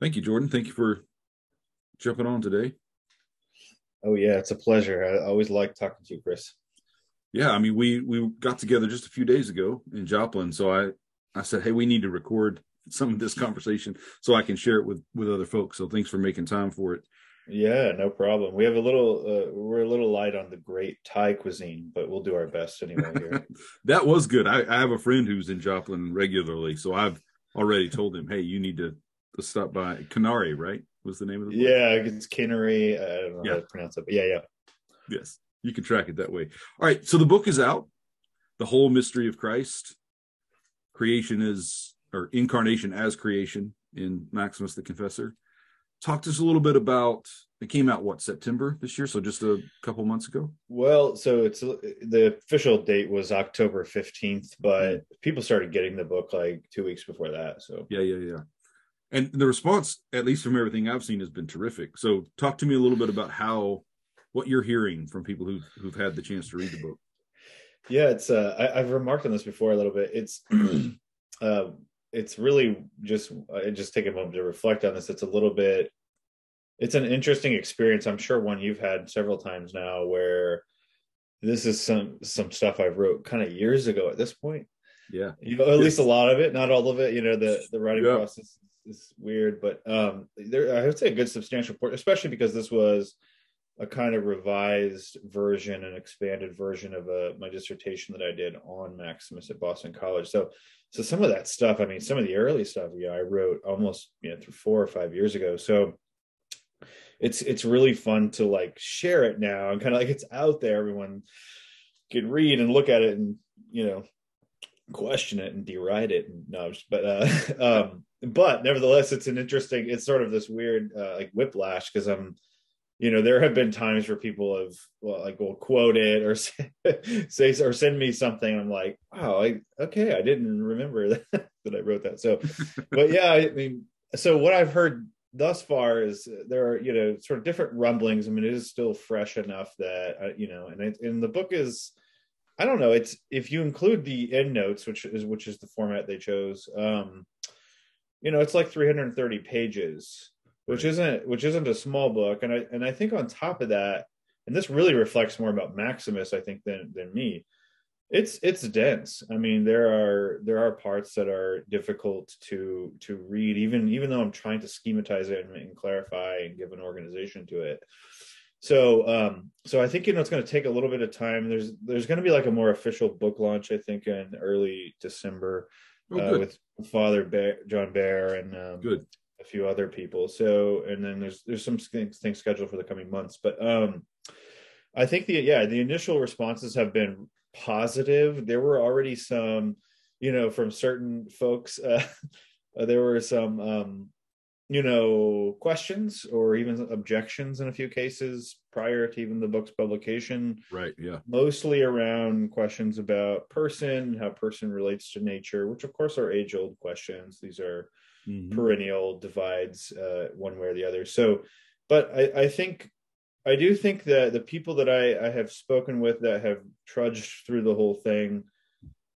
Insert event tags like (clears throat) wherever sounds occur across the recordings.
Thank you, Jordan. Thank you for jumping on today. Oh yeah, it's a pleasure. I always like talking to you, Chris. Yeah, I mean we we got together just a few days ago in Joplin, so I I said, hey, we need to record some of this conversation so I can share it with with other folks. So thanks for making time for it. Yeah, no problem. We have a little uh, we're a little light on the great Thai cuisine, but we'll do our best anyway here. (laughs) that was good. I, I have a friend who's in Joplin regularly, so I've already told him, hey, you need to, to stop by Canary, right? Was the name of the book? Yeah, it's Canary. I don't know yeah. how to pronounce it, but yeah, yeah. Yes, you can track it that way. All right, so the book is out. The whole mystery of Christ. Creation is or incarnation as creation in Maximus the Confessor talk to us a little bit about it came out what september this year so just a couple months ago well so it's the official date was october 15th but people started getting the book like two weeks before that so yeah yeah yeah and the response at least from everything i've seen has been terrific so talk to me a little bit about how what you're hearing from people who've who've had the chance to read the book yeah it's uh I, have remarked on this before a little bit it's (clears throat) uh it's really just I just take a moment to reflect on this. It's a little bit it's an interesting experience. I'm sure one you've had several times now where this is some some stuff I wrote kind of years ago at this point. Yeah. You know, at yes. least a lot of it, not all of it. You know, the the writing yeah. process is weird, but um there I would say a good substantial part, especially because this was a kind of revised version and expanded version of a, my dissertation that I did on Maximus at Boston College. So, so some of that stuff, I mean, some of the early stuff, yeah, I wrote almost you know through four or five years ago. So, it's it's really fun to like share it now and kind of like it's out there. Everyone can read and look at it and you know question it and deride it and no, but uh, (laughs) um, but nevertheless, it's an interesting. It's sort of this weird uh, like whiplash because I'm you know there have been times where people have well, like will quote it or (laughs) say, say or send me something i'm like wow I, okay i didn't remember that, (laughs) that i wrote that so but yeah i mean so what i've heard thus far is there are you know sort of different rumblings i mean it is still fresh enough that uh, you know and it, and the book is i don't know it's if you include the end notes which is which is the format they chose um you know it's like 330 pages which isn't which isn't a small book. And i and i think on top of that and this really reflects more about maximus i think than than me it's it's dense. I mean there are there are parts that are difficult to to read even even though i'm trying to schematize it and, and clarify and give an organization to it. So um so i think you know it's going to take a little bit of time. There's there's going to be like a more official book launch i think in early december oh, uh, with father Behr, john Behr and um, good a few other people. So, and then there's there's some things, things scheduled for the coming months. But um, I think the yeah the initial responses have been positive. There were already some, you know, from certain folks. Uh, (laughs) there were some um, you know questions or even objections in a few cases prior to even the book's publication right yeah mostly around questions about person how person relates to nature which of course are age old questions these are mm-hmm. perennial divides uh, one way or the other. So, but I, I think I do think that the people that I, I have spoken with that have trudged through the whole thing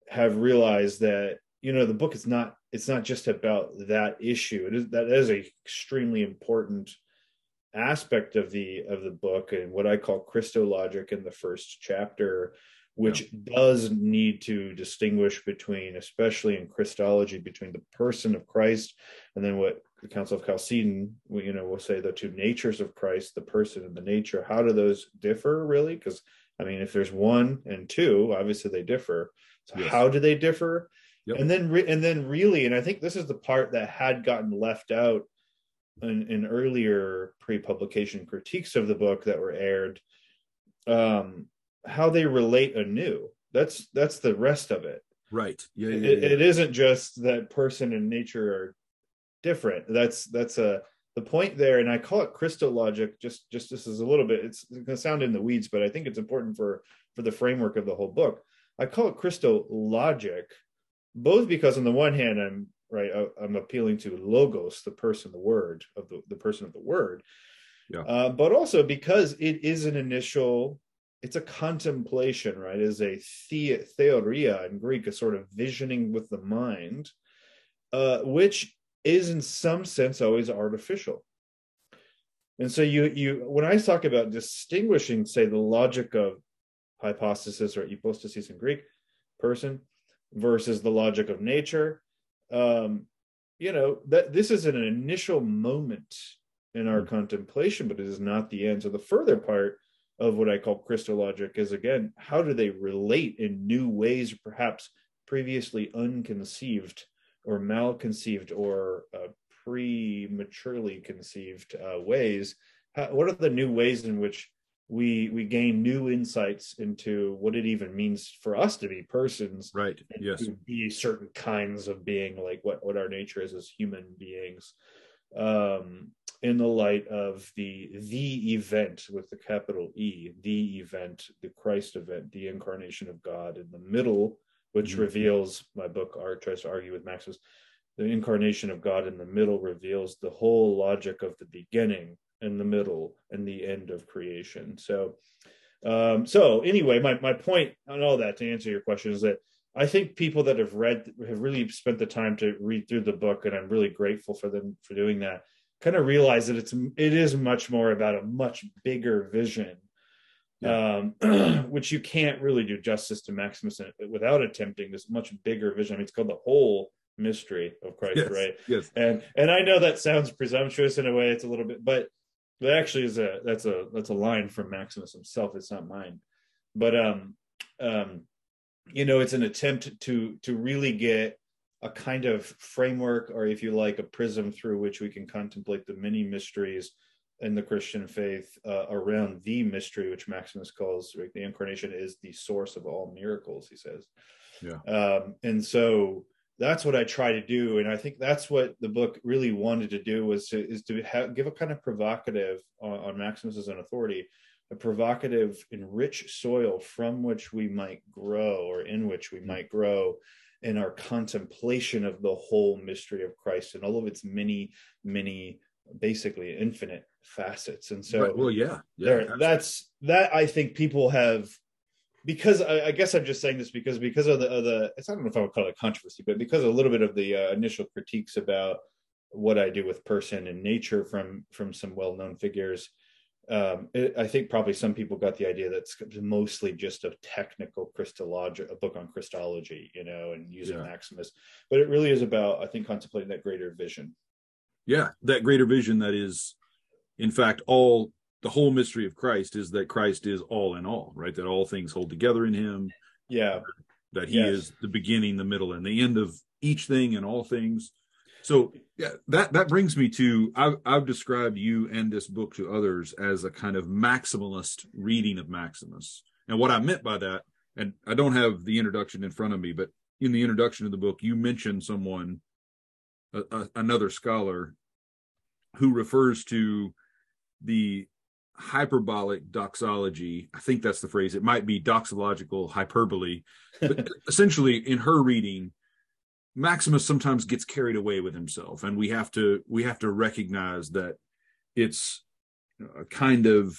have realized that you know the book is not it's not just about that issue. It is that is a extremely important aspect of the of the book and what I call Christologic in the first chapter which yeah. does need to distinguish between, especially in Christology, between the person of Christ and then what the Council of Chalcedon, you know, will say the two natures of Christ, the person and the nature. How do those differ, really? Because I mean, if there's one and two, obviously they differ. So yes. how do they differ? Yep. And then, re- and then, really, and I think this is the part that had gotten left out in, in earlier pre-publication critiques of the book that were aired. Um, how they relate anew. That's that's the rest of it. Right. Yeah. yeah, it, yeah. it isn't just that person and nature are different. That's that's a the point there, and I call it Christologic. Just just this is a little bit. It's, it's going to sound in the weeds, but I think it's important for for the framework of the whole book. I call it Christologic, both because on the one hand, I'm right. I'm appealing to logos, the person, the word of the the person of the word. Yeah. Uh, but also because it is an initial it's a contemplation, right? Is a the, theoria in Greek, a sort of visioning with the mind, uh, which is in some sense always artificial. And so you you when I talk about distinguishing, say, the logic of hypostasis or hypostasis in Greek, person, versus the logic of nature, um, you know, that this is an initial moment in our mm-hmm. contemplation, but it is not the end. So the further part of what I call Christologic is again, how do they relate in new ways, perhaps previously unconceived or malconceived or uh, prematurely conceived uh, ways? How, what are the new ways in which we we gain new insights into what it even means for us to be persons, right? Yes, to be certain kinds of being, like what what our nature is as human beings um, in the light of the the event with the capital E, the event, the Christ event, the incarnation of God in the middle, which mm-hmm. reveals my book art tries to argue with Maximus. The incarnation of God in the middle reveals the whole logic of the beginning and the middle and the end of creation. So, um, so anyway, my my point on all that to answer your question is that I think people that have read have really spent the time to read through the book, and I'm really grateful for them for doing that. Kind of realize that it's it is much more about a much bigger vision, yeah. um, (clears throat) which you can't really do justice to Maximus without attempting this much bigger vision. I mean, it's called the whole mystery of Christ, yes, right? Yes. And and I know that sounds presumptuous in a way. It's a little bit, but that actually is a that's a that's a line from Maximus himself. It's not mine, but um um you know it's an attempt to to really get a kind of framework or if you like a prism through which we can contemplate the many mysteries in the christian faith uh, around the mystery which maximus calls right, the incarnation is the source of all miracles he says yeah um, and so that's what i try to do and i think that's what the book really wanted to do was to is to have, give a kind of provocative on, on maximus as an authority a provocative and rich soil from which we might grow or in which we might grow in our contemplation of the whole mystery of Christ and all of its many, many, basically infinite facets. And so, right. well, yeah, yeah there, that's that. I think people have because I, I, guess I'm just saying this because because of the, of the I don't know if I would call it a controversy, but because a little bit of the uh, initial critiques about what I do with person and nature from from some well known figures um, it, I think probably some people got the idea that it's mostly just a technical Christology, a book on Christology, you know, and using yeah. Maximus, but it really is about, I think, contemplating that greater vision. Yeah, that greater vision that is, in fact, all the whole mystery of Christ is that Christ is all in all, right? That all things hold together in Him. Yeah, that He yes. is the beginning, the middle, and the end of each thing and all things. So yeah, that that brings me to I've I've described you and this book to others as a kind of maximalist reading of Maximus. And what I meant by that, and I don't have the introduction in front of me, but in the introduction of the book, you mentioned someone, a, a, another scholar, who refers to the hyperbolic doxology. I think that's the phrase. It might be doxological hyperbole, but (laughs) essentially, in her reading, Maximus sometimes gets carried away with himself, and we have to we have to recognize that it's a kind of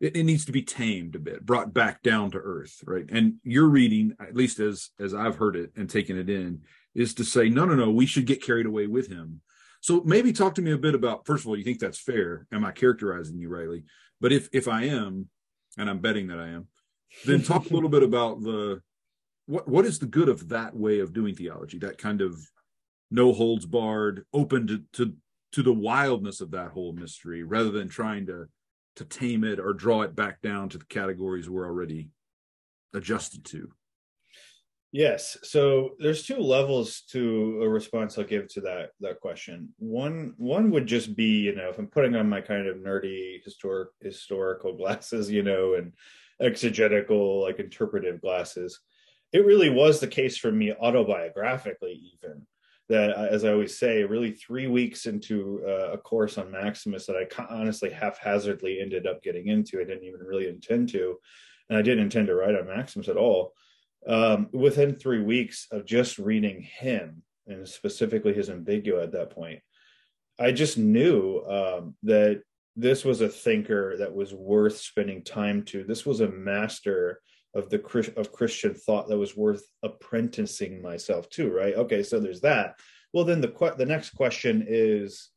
it, it, needs to be tamed a bit, brought back down to earth, right? And your reading, at least as as I've heard it and taken it in, is to say, no, no, no, we should get carried away with him. So maybe talk to me a bit about. First of all, you think that's fair? Am I characterizing you rightly? But if if I am, and I'm betting that I am, then talk a little (laughs) bit about the what what is the good of that way of doing theology that kind of no holds barred open to to to the wildness of that whole mystery rather than trying to to tame it or draw it back down to the categories we're already adjusted to yes. So there's two levels to a response. I'll give to that that question. One one would just be you know if i'm putting on my kind of nerdy historic historical glasses you know and exegetical like interpretive glasses it really was the case for me autobiographically even that as i always say really three weeks into uh, a course on maximus that i honestly haphazardly ended up getting into i didn't even really intend to and i didn't intend to write on maximus at all um, within three weeks of just reading him and specifically his ambigua at that point i just knew um, that this was a thinker that was worth spending time to this was a master of the of Christian thought that was worth apprenticing myself to, right? Okay, so there's that. well then the que- the next question is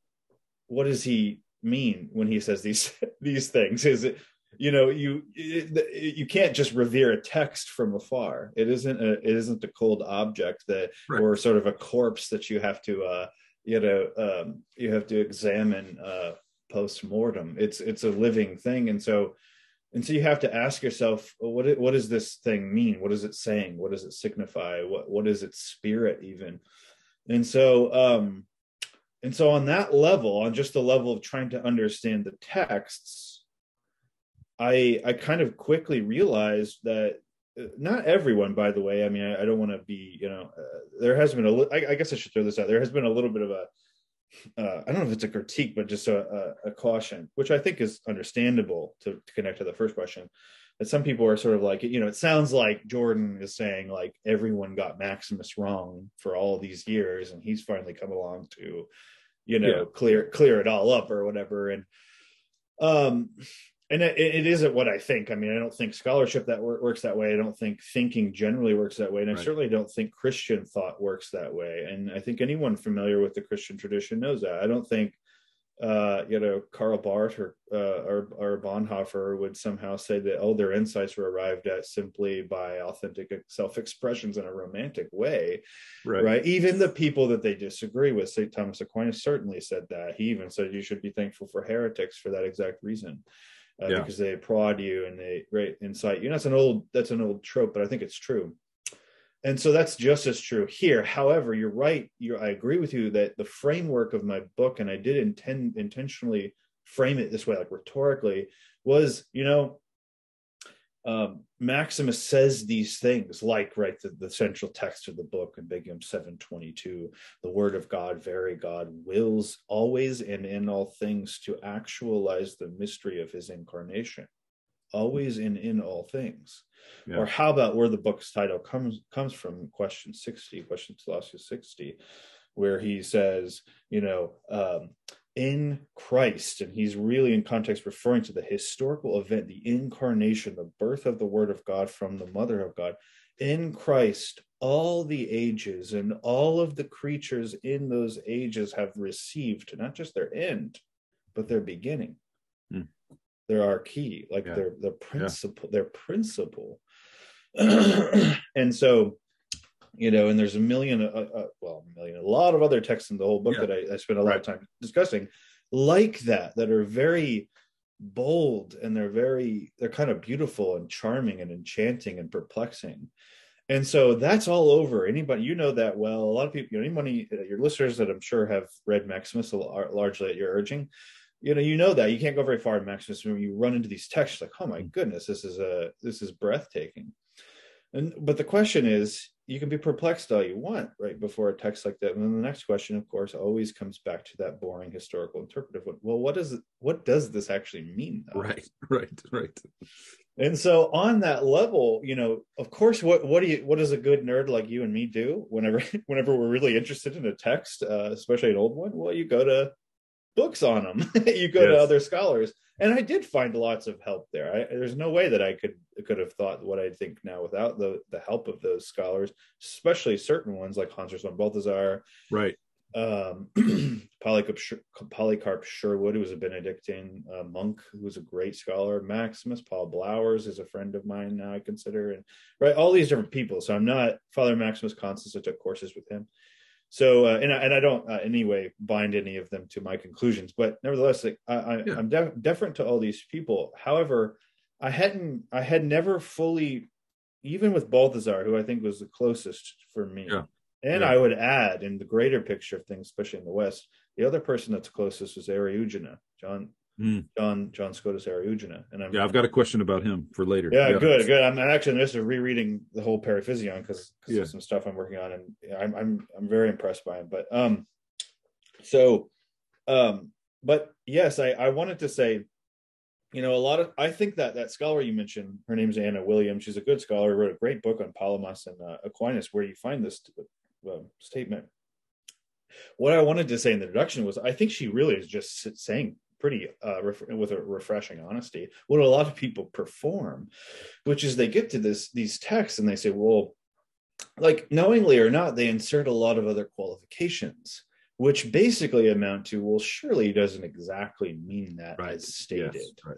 what does he mean when he says these (laughs) these things is it you know you it, you can't just revere a text from afar. It isn't a it isn't a cold object that right. or sort of a corpse that you have to uh you know um you have to examine uh post mortem it's it's a living thing. And so and so you have to ask yourself what what does this thing mean? What is it saying? What does it signify? What what is its spirit even? And so um and so on that level on just the level of trying to understand the texts i i kind of quickly realized that uh, not everyone by the way i mean i, I don't want to be you know uh, there has been a I, I guess i should throw this out there has been a little bit of a uh, I don't know if it's a critique, but just a, a, a caution, which I think is understandable to, to, connect to the first question. That some people are sort of like, you know, it sounds like Jordan is saying like everyone got Maximus wrong for all these years, and he's finally come along to, you know, yeah. clear clear it all up or whatever. And um, and it, it isn't what I think. I mean, I don't think scholarship that works that way. I don't think thinking generally works that way, and I certainly don't think Christian thought works that way. And I think anyone familiar with the Christian tradition knows that. I don't think, uh, you know, Karl Barth or, uh, or or Bonhoeffer would somehow say that oh, their insights were arrived at simply by authentic self expressions in a romantic way, right. right? Even the people that they disagree with, Saint Thomas Aquinas certainly said that. He even said you should be thankful for heretics for that exact reason uh, yeah. because they applaud you and they right incite you. And that's an old that's an old trope, but I think it's true. And so that's just as true here. However, you're right. You're, I agree with you that the framework of my book, and I did intend intentionally frame it this way, like rhetorically, was you know um, Maximus says these things, like right the, the central text of the book in Ambiguum seven twenty two, the Word of God, very God, wills always and in all things to actualize the mystery of His incarnation, always and in all things. Yeah. Or how about where the book's title comes comes from? Question sixty, question Thalassius sixty, where he says, you know, um, in Christ, and he's really in context referring to the historical event, the incarnation, the birth of the Word of God from the Mother of God. In Christ, all the ages and all of the creatures in those ages have received not just their end, but their beginning. They're our key, like yeah. their the principle, yeah. their principle. (clears throat) and so you know, and there's a million, uh, uh, well, a million, a lot of other texts in the whole book yeah. that I, I spent a lot right. of time discussing, like that, that are very bold and they're very, they're kind of beautiful and charming and enchanting and perplexing. And so that's all over. Anybody, you know that well. A lot of people, you know, anybody, uh, your listeners that I'm sure have read Maximus largely at your urging, you know, you know that you can't go very far in Maximus when you run into these texts like, oh my mm. goodness, this is a this is breathtaking. And but the question is, you can be perplexed all you want right before a text like that. And then the next question of course always comes back to that boring historical interpretive one. Well what does what does this actually mean though? right (laughs) right right. And so on that level you know of course what what do you what does a good nerd like you and me do whenever (laughs) whenever we're really interested in a text uh, especially an old one? Well you go to books on them (laughs) you go yes. to other scholars and I did find lots of help there. I, there's no way that I could could have thought what I think now without the the help of those scholars, especially certain ones like Hans von Balthasar, right? Um, (clears throat) Polycarp, Polycarp Sherwood, who was a Benedictine uh, monk, who was a great scholar. Maximus Paul Blowers is a friend of mine now. I consider and right all these different people. So I'm not Father Maximus Constas. I took courses with him so uh, and I, and I don't uh, anyway bind any of them to my conclusions, but nevertheless, like, I, I, yeah. I'm def- deferent to all these people. However, I hadn't I had never fully, even with Balthasar, who I think was the closest for me. Yeah. And yeah. I would add in the greater picture of things, especially in the West, the other person that's closest was Eriugena, John Mm. John John Scotus Eriugena. And I'm, yeah, I've got a question about him for later. Yeah, yeah. good, good. I'm actually just rereading the whole Periphyseon because yeah. some stuff I'm working on, and I'm I'm I'm very impressed by him. But um, so um, but yes, I I wanted to say, you know, a lot of I think that that scholar you mentioned, her name's Anna Williams. She's a good scholar. Wrote a great book on Palamas and uh, Aquinas, where you find this uh, statement. What I wanted to say in the introduction was, I think she really is just saying pretty uh, ref- with a refreshing honesty what a lot of people perform which is they get to this these texts and they say well like knowingly or not, they insert a lot of other qualifications, which basically amount to, well, surely he doesn't exactly mean that Right. as stated. Yes, right.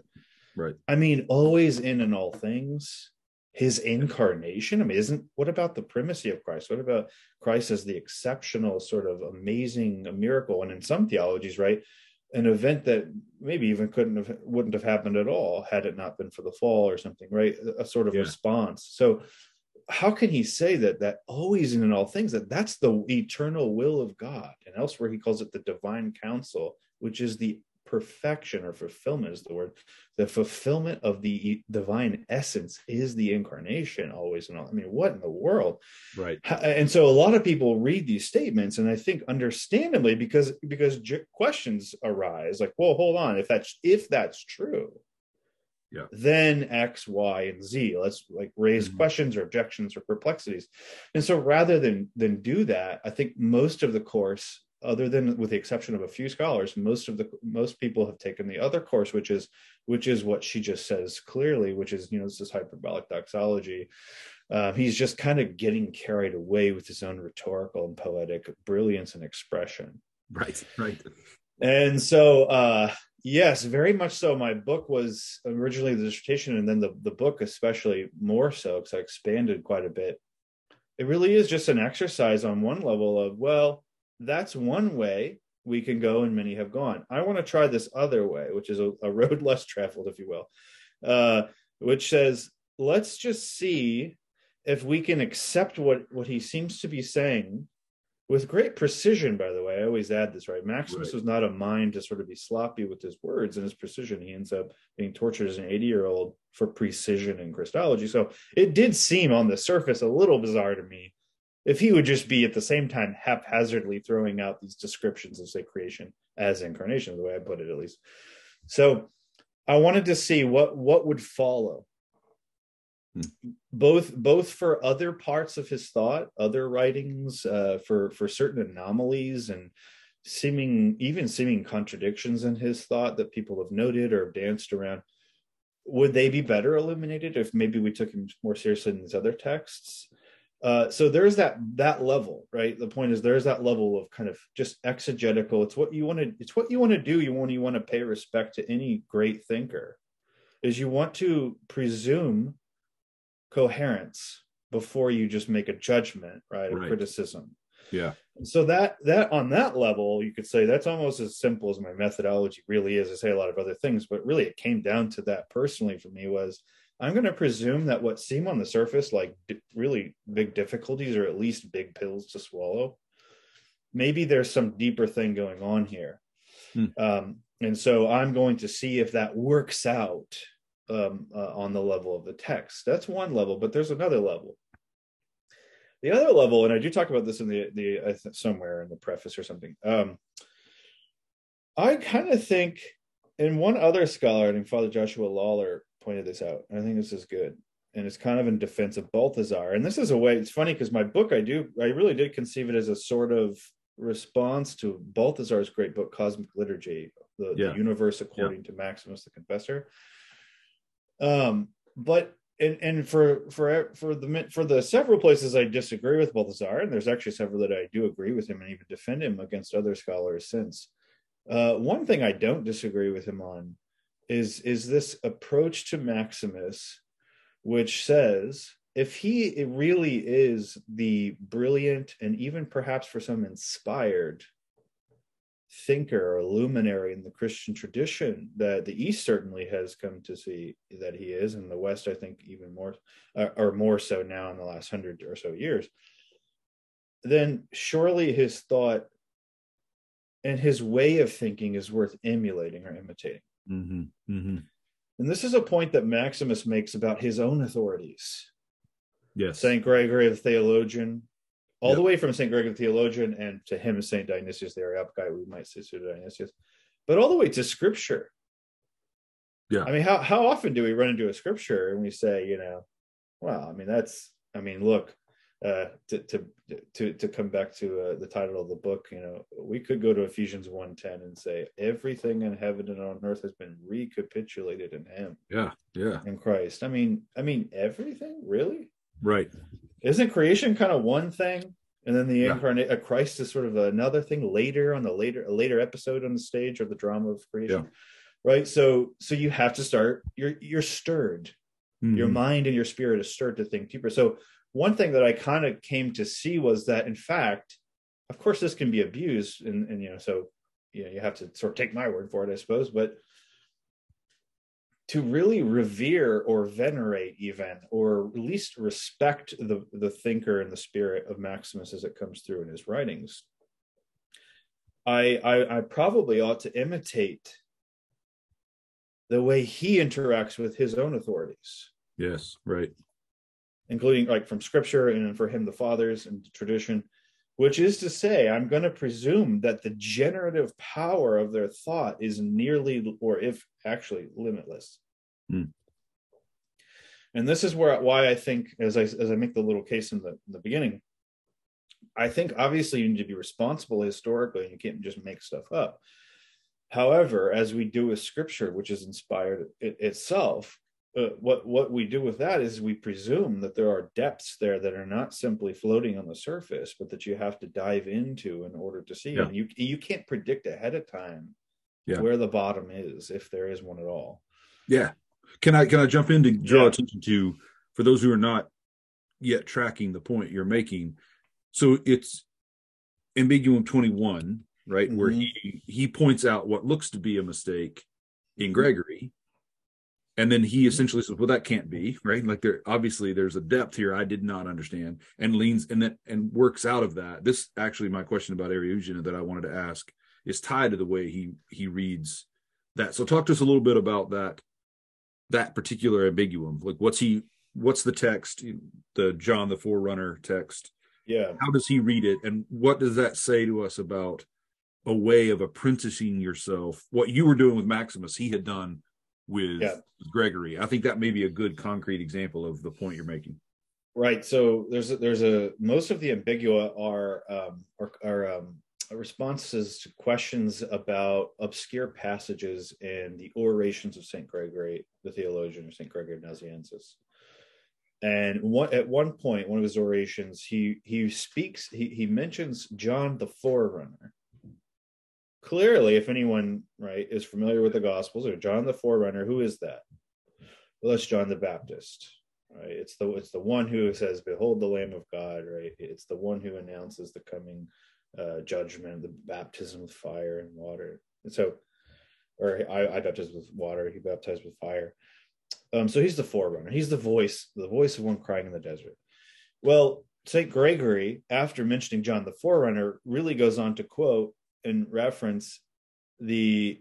Right. I mean, always in and all things, his incarnation. I mean, isn't what about the primacy of Christ? What about Christ as the exceptional, sort of amazing miracle? And in some theologies, right, an event that maybe even couldn't have wouldn't have happened at all had it not been for the fall or something, right? A sort of Yeah. response. So how can he say that that always and in all things that that's the eternal will of God? And elsewhere he calls it the divine counsel, which is the perfection or fulfillment is the word the fulfillment of the divine essence is the incarnation always and all i mean what in the world Right. And so a lot of people read these statements and i think understandably because because questions arise like well hold on if that's if that's true Yeah. then x y and z let's like raise Mhm. questions or objections or perplexities and so rather than than do that i think most of the course other than with the exception of a few scholars most of the most people have taken the other course which is which is what she just says clearly which is you know this is hyperbolic doxology uh, he's just kind of getting carried away with his own rhetorical and poetic brilliance and expression Right. Right. and so uh yes very much so my book was originally the dissertation and then the, the book especially more so because i expanded quite a bit it really is just an exercise on one level of well that's one way we can go and many have gone. I want to try this other way which is a, a road (laughs) less traveled if you will uh, which says let's just see if we can accept what what he seems to be saying with great precision by the way. I always add this right? Maximus Right. was not a mind to sort of be sloppy with his words and his precision. He ends up being tortured as an 80 year old for precision in christology. So it did seem on the surface a little bizarre to me if he would just be at the same time haphazardly throwing out these descriptions of say creation as incarnation the way i put it at least. So i wanted to see what what would follow. Both both for other parts of his thought other writings uh, for for certain anomalies and seeming even seeming contradictions in his thought that people have noted or have danced around would they be better illuminated if maybe we took him more seriously in these other texts uh, so there's that that level right? The point is there's that level of kind of just exegetical. It's what you want to it's what you want to do. You want you want to pay respect to any great thinker is you want to presume coherence before you just make a judgment right? A Right. criticism. Yeah. so that that on that level you could say that's almost as simple as my methodology really is. I say a lot of other things but really it came down to that personally for me was i'm going to presume that what seem on the surface like d- really big difficulties or at least big pills to swallow maybe there's some deeper thing going on here Hmm. um, and so i'm going to see if that works out um, uh, on the level of the text that's one level but there's another level the other level, and I do talk about this in the the th- somewhere in the preface or something. Um, I kind of think, and one other scholar named Father Joshua Lollar pointed this out. I think this is good, and it's kind of in defense of Balthasar. And this is a way. It's funny because my book, I do, I really did conceive it as a sort of response to Balthasar's great book, Cosmic Liturgy, the, Yeah. the universe according to Maximus the Confessor. Um, but and and for for for the for the several places I disagree with Balthasar, and there's actually several that I do agree with him and even defend him against other scholars since. Uh, one thing I don't disagree with him on is is this approach to Maximus, which says if he really is the brilliant and even perhaps for some inspired thinker or luminary in the Christian tradition that the East certainly has come to see that he is, and the West, I think, even more uh, or more so now in the last hundred or so years. Then surely his thought and his way of thinking is worth emulating or imitating. Mm-hmm. Mm-hmm. And this is a point that Maximus makes about his own authorities. Yes. Saint Gregory the theologian, all Yep. the way from Saint Gregory the theologian, and to him Saint Dionysius the Areopagite, we might say Pseudo Dionysius, but all the way to Scripture. Yeah. I mean, how how often do we run into a Scripture and we say, you know, well, I mean, that's, I mean, look, uh, to to to to come back to uh, the title of the book, you know, we could go to Ephesians one ten and say everything in heaven and on earth has been recapitulated in Him Yeah. Yeah. in Christ. I mean, I mean, everything really. Right. isn't creation kind of one thing and then the Yeah. incarnate uh, christ is sort of another thing later on the later a later episode on the stage of the drama of creation right so so you have to start you're you're stirred your Mhm. mind and your spirit is stirred to think deeper so one thing that i kind of came to see was that in fact of course this can be abused and and you know so you know you have to sort of take my word for it i suppose but to really revere or venerate even or at least respect the the thinker and the spirit of maximus as it comes through in his writings i i, I probably ought to imitate the way he interacts with his own authorities Yes, right. Including like from scripture and for him the fathers and tradition which is to say i'm going to presume that the generative power of their thought is nearly or if actually limitless Hmm. and this is where why i think as i as i make the little case in the, in the beginning i think obviously you need to be responsible historically and you can't just make stuff up however as we do with scripture which is inspired it, itself uh, what what we do with that is we presume that there are depths there that are not simply floating on the surface, but that you have to dive into in order to see. Yeah. And you you can't predict ahead of time Yeah. where the bottom is, if there is one at all. Yeah. Can I can I jump in to draw Yeah. attention to for those who are not yet tracking the point you're making? So it's ambiguum 21, right? Where Mhm. he he points out what looks to be a mistake in Gregory. And then he essentially says, Well, that can't be, right? Like there obviously there's a depth here I did not understand, and leans and then and works out of that. This actually my question about Eriugena that I wanted to ask is tied to the way he he reads that. So talk to us a little bit about that that particular ambiguum. Like what's he what's the text, the John the Forerunner text? Yeah. How does he read it? And what does that say to us about a way of apprenticing yourself? What you were doing with Maximus, he had done with Yeah. Gregory. I think that may be a good concrete example of the point you're making. Right. So there's a, there's a most of the ambigua are um, are, are um, responses to questions about obscure passages in the orations of Saint Gregory, the theologian, or Saint Gregory of Nazianzus. And one, at one point, one of his orations, he he speaks, he he mentions John the Forerunner. Clearly, if anyone right is familiar with the Gospels or John the Forerunner, who is that? Well, that's John the Baptist right? It's the it's the one who says behold the lamb of god right? It's the one who announces the coming uh judgment the baptism with fire and water. And so or i i baptize with water he baptized with fire. Um so he's the forerunner. He's the voice the voice of one crying in the desert. Well saint gregory after mentioning john the forerunner really goes on to quote and reference the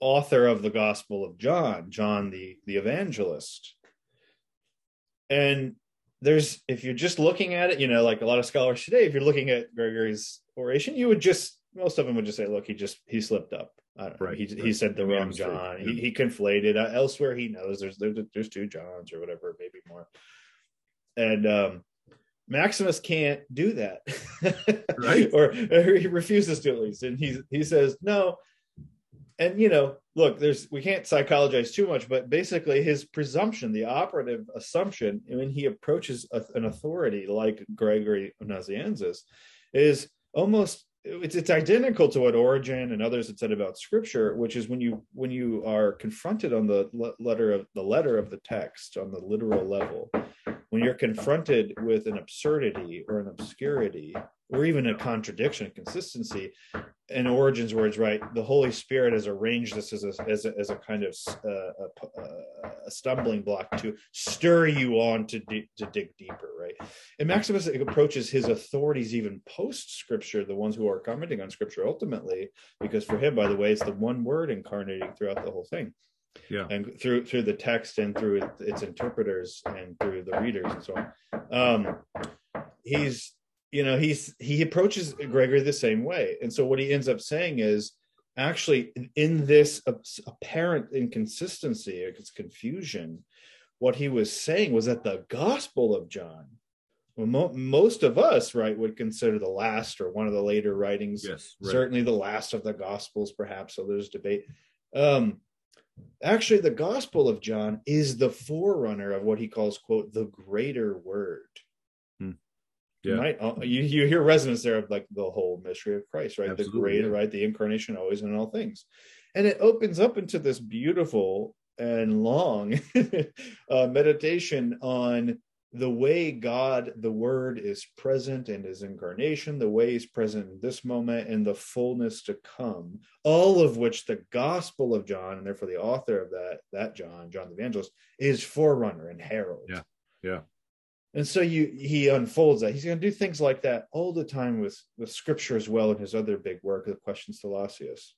author of the gospel of john john the the evangelist and there's if you're just looking at it you know like a lot of scholars today if you're looking at gregory's oration you would just most of them would just say look he just he slipped up I don't know. Right, He, he right. said the wrong. John. He, he conflated. Uh, elsewhere, he knows there's, there's there's two Johns or whatever, maybe more. And um, Maximus can't do that, (laughs) Right. or, or he refuses to at least, and he he says no. And you know, look, there's we can't psychologize too much, but basically his presumption, the operative assumption, when he approaches a, an authority like Gregory of Nazianzus, is almost it's it's identical to what Origen and others had said about Scripture, which is when you when you are confronted on the letter of the letter of the text on the literal level, when you're confronted with an absurdity or an obscurity or even a contradiction, consistency, in Origen's words, right, the Holy Spirit has arranged this as a as a, as a kind of uh, a, a stumbling block to stir you on to to dig deeper, right? And Maximus approaches his authorities even post Scripture, the ones who are commenting on Scripture ultimately, because for him, by the way, it's the one word incarnating throughout the whole thing Yeah. and through through the text and through its interpreters and through the readers and so on. Um, he's you know he's he approaches Gregory the same way, and so what he ends up saying is actually in this apparent inconsistency, it's confusion. What he was saying was that the Gospel of John, well, mo- most of us, right, would consider the last or one of the later writings Yes. Right. certainly the last of the gospels perhaps so there's debate um actually the gospel of john is the forerunner of what he calls quote the greater word yeah. You uh, you, you hear resonance there of like the whole mystery of Christ, right? Absolutely, the great, yeah. right? The incarnation always in all things. And it opens up into this beautiful and long (laughs) uh, meditation on the way God, the Word, is present in His incarnation, the way He's present in this moment, and the fullness to come. All of which the Gospel of John, and therefore the author of that, that John, John the Evangelist, is forerunner and herald. Yeah, yeah. And so you he unfolds that. He's going to do things like that all the time with with Scripture as well in his other big work, the Questions to Thalassius.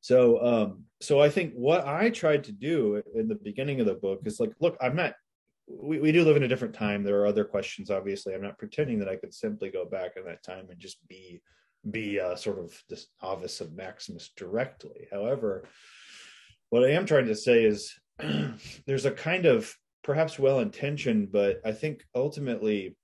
So, um, so I think what I tried to do in the beginning of the book is like, look, I'm not we, we do live in a different time. There are other questions, obviously. I'm not pretending that I could simply go back in that time and just be be a sort of this novice of Maximus directly. However, what I am trying to say is (clears throat) there's a kind of perhaps well intentioned, but I think ultimately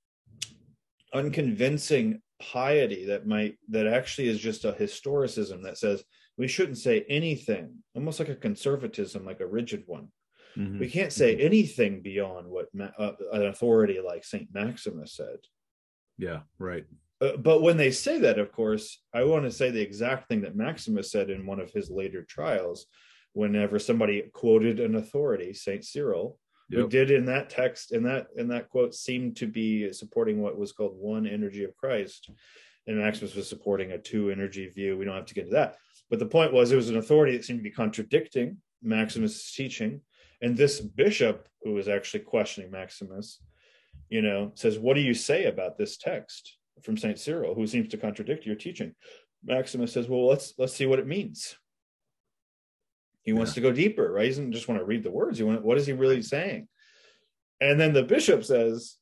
unconvincing piety that might that actually is just a historicism that says we shouldn't say anything, almost like a conservatism, like a rigid one. Mm-hmm. We can't say mm-hmm. anything beyond what ma- uh, an authority like Saint Maximus said. Yeah, right. Uh, but when they say that, of course, I want to say the exact thing that Maximus said in one of his later trials. Whenever somebody quoted an authority, Saint Cyril, yep. who did in that text, in that in that quote, seemed to be supporting what was called one energy of Christ, and Maximus was supporting a two energy view. We don't have to get into that, but the point was it was an authority that seemed to be contradicting Maximus' teaching and this bishop, who is actually questioning Maximus, you know, says, What do you say about this text from St. Cyril, who seems to contradict your teaching? Maximus says, Well, let's let's see what it means. He yeah. wants to go deeper, right? He doesn't just want to read the words. He want, what is he really saying? And then the bishop says,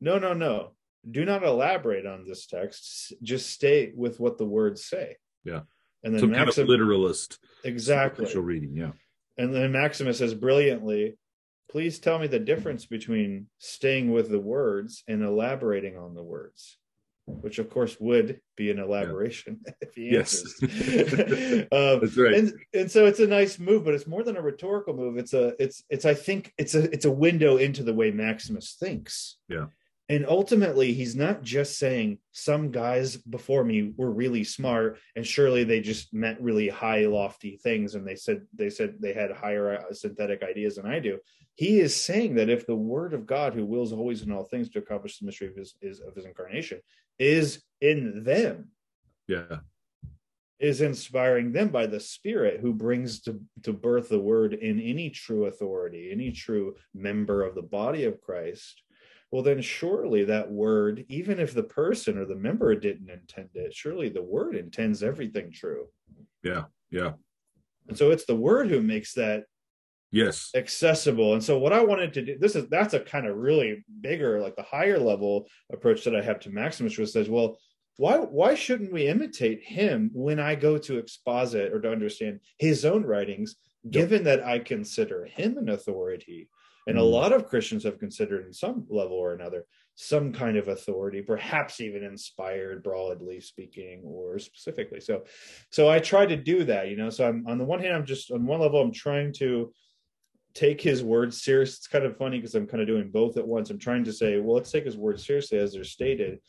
No, no, no. Do not elaborate on this text. Just stay with what the words say. Yeah. And then Some Maxim, kind of literalist. Exactly. reading. Yeah. And then Maximus says brilliantly, please tell me the difference between staying with the words and elaborating on the words, which of course would be an elaboration yeah. (laughs) if he answers. Yes. (laughs) um, That's right. And, and so it's a nice move, but it's more than a rhetorical move. It's a, it's, it's, I think it's a, it's a window into the way Maximus thinks. Yeah and ultimately he's not just saying some guys before me were really smart and surely they just meant really high lofty things and they said they said they had higher uh, synthetic ideas than i do. He is saying that if the word of god who wills always in all things to accomplish the mystery of his, is, of his incarnation is in them. Yeah. Is inspiring them by the spirit who brings to, to birth the word in any true authority any true member of the body of christ well then surely that word even if the person or the member didn't intend it surely the word intends everything true. Yeah yeah. And so it's the word who makes that yes. accessible. And so what i wanted to do this is that's a kind of really bigger like the higher level approach that i have to maximus which says well why why shouldn't we imitate him when i go to exposit or to understand his own writings given that i consider him an authority and a hmm. lot of Christians have considered, in some level or another, some kind of authority, perhaps even inspired, broadly speaking, or specifically. So, so I try to do that, you know. So I'm on the one hand, I'm just on one level, I'm trying to take his words serious. It's kind of funny because I'm kind of doing both at once. I'm trying to say, well, let's take his words seriously as they're stated,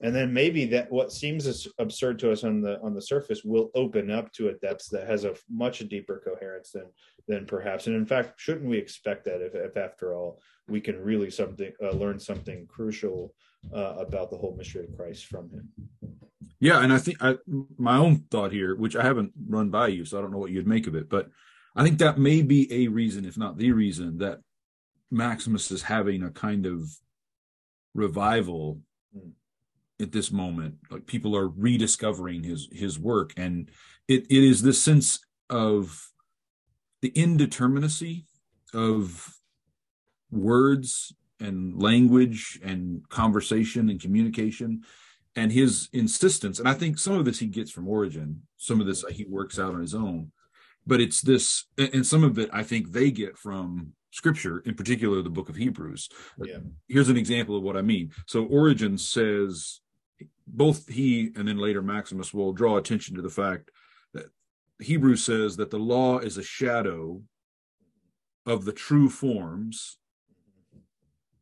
and then maybe that what seems absurd to us on the on the surface will open up to a depth that has a much deeper coherence than than perhaps. And in fact, shouldn't we expect that if, if after all we can really something uh, learn something crucial uh, about the whole mystery of Christ from him? Yeah, and I think I, my own thought here, which I haven't run by you, so I don't know what you'd make of it, but I think that may be a reason, if not the reason, that Maximus is having a kind of revival mm. at this moment. Like people are rediscovering his his work, and it it is this sense of the indeterminacy of words and language and conversation and communication and his insistence and i think some of this he gets from Origen some of this he works out on his own but it's this and some of it i think they get from scripture in particular the book of hebrews yeah. here's an example of what i mean so Origen says both he and then later maximus will draw attention to the fact that Hebrews says that the law is a shadow of the true forms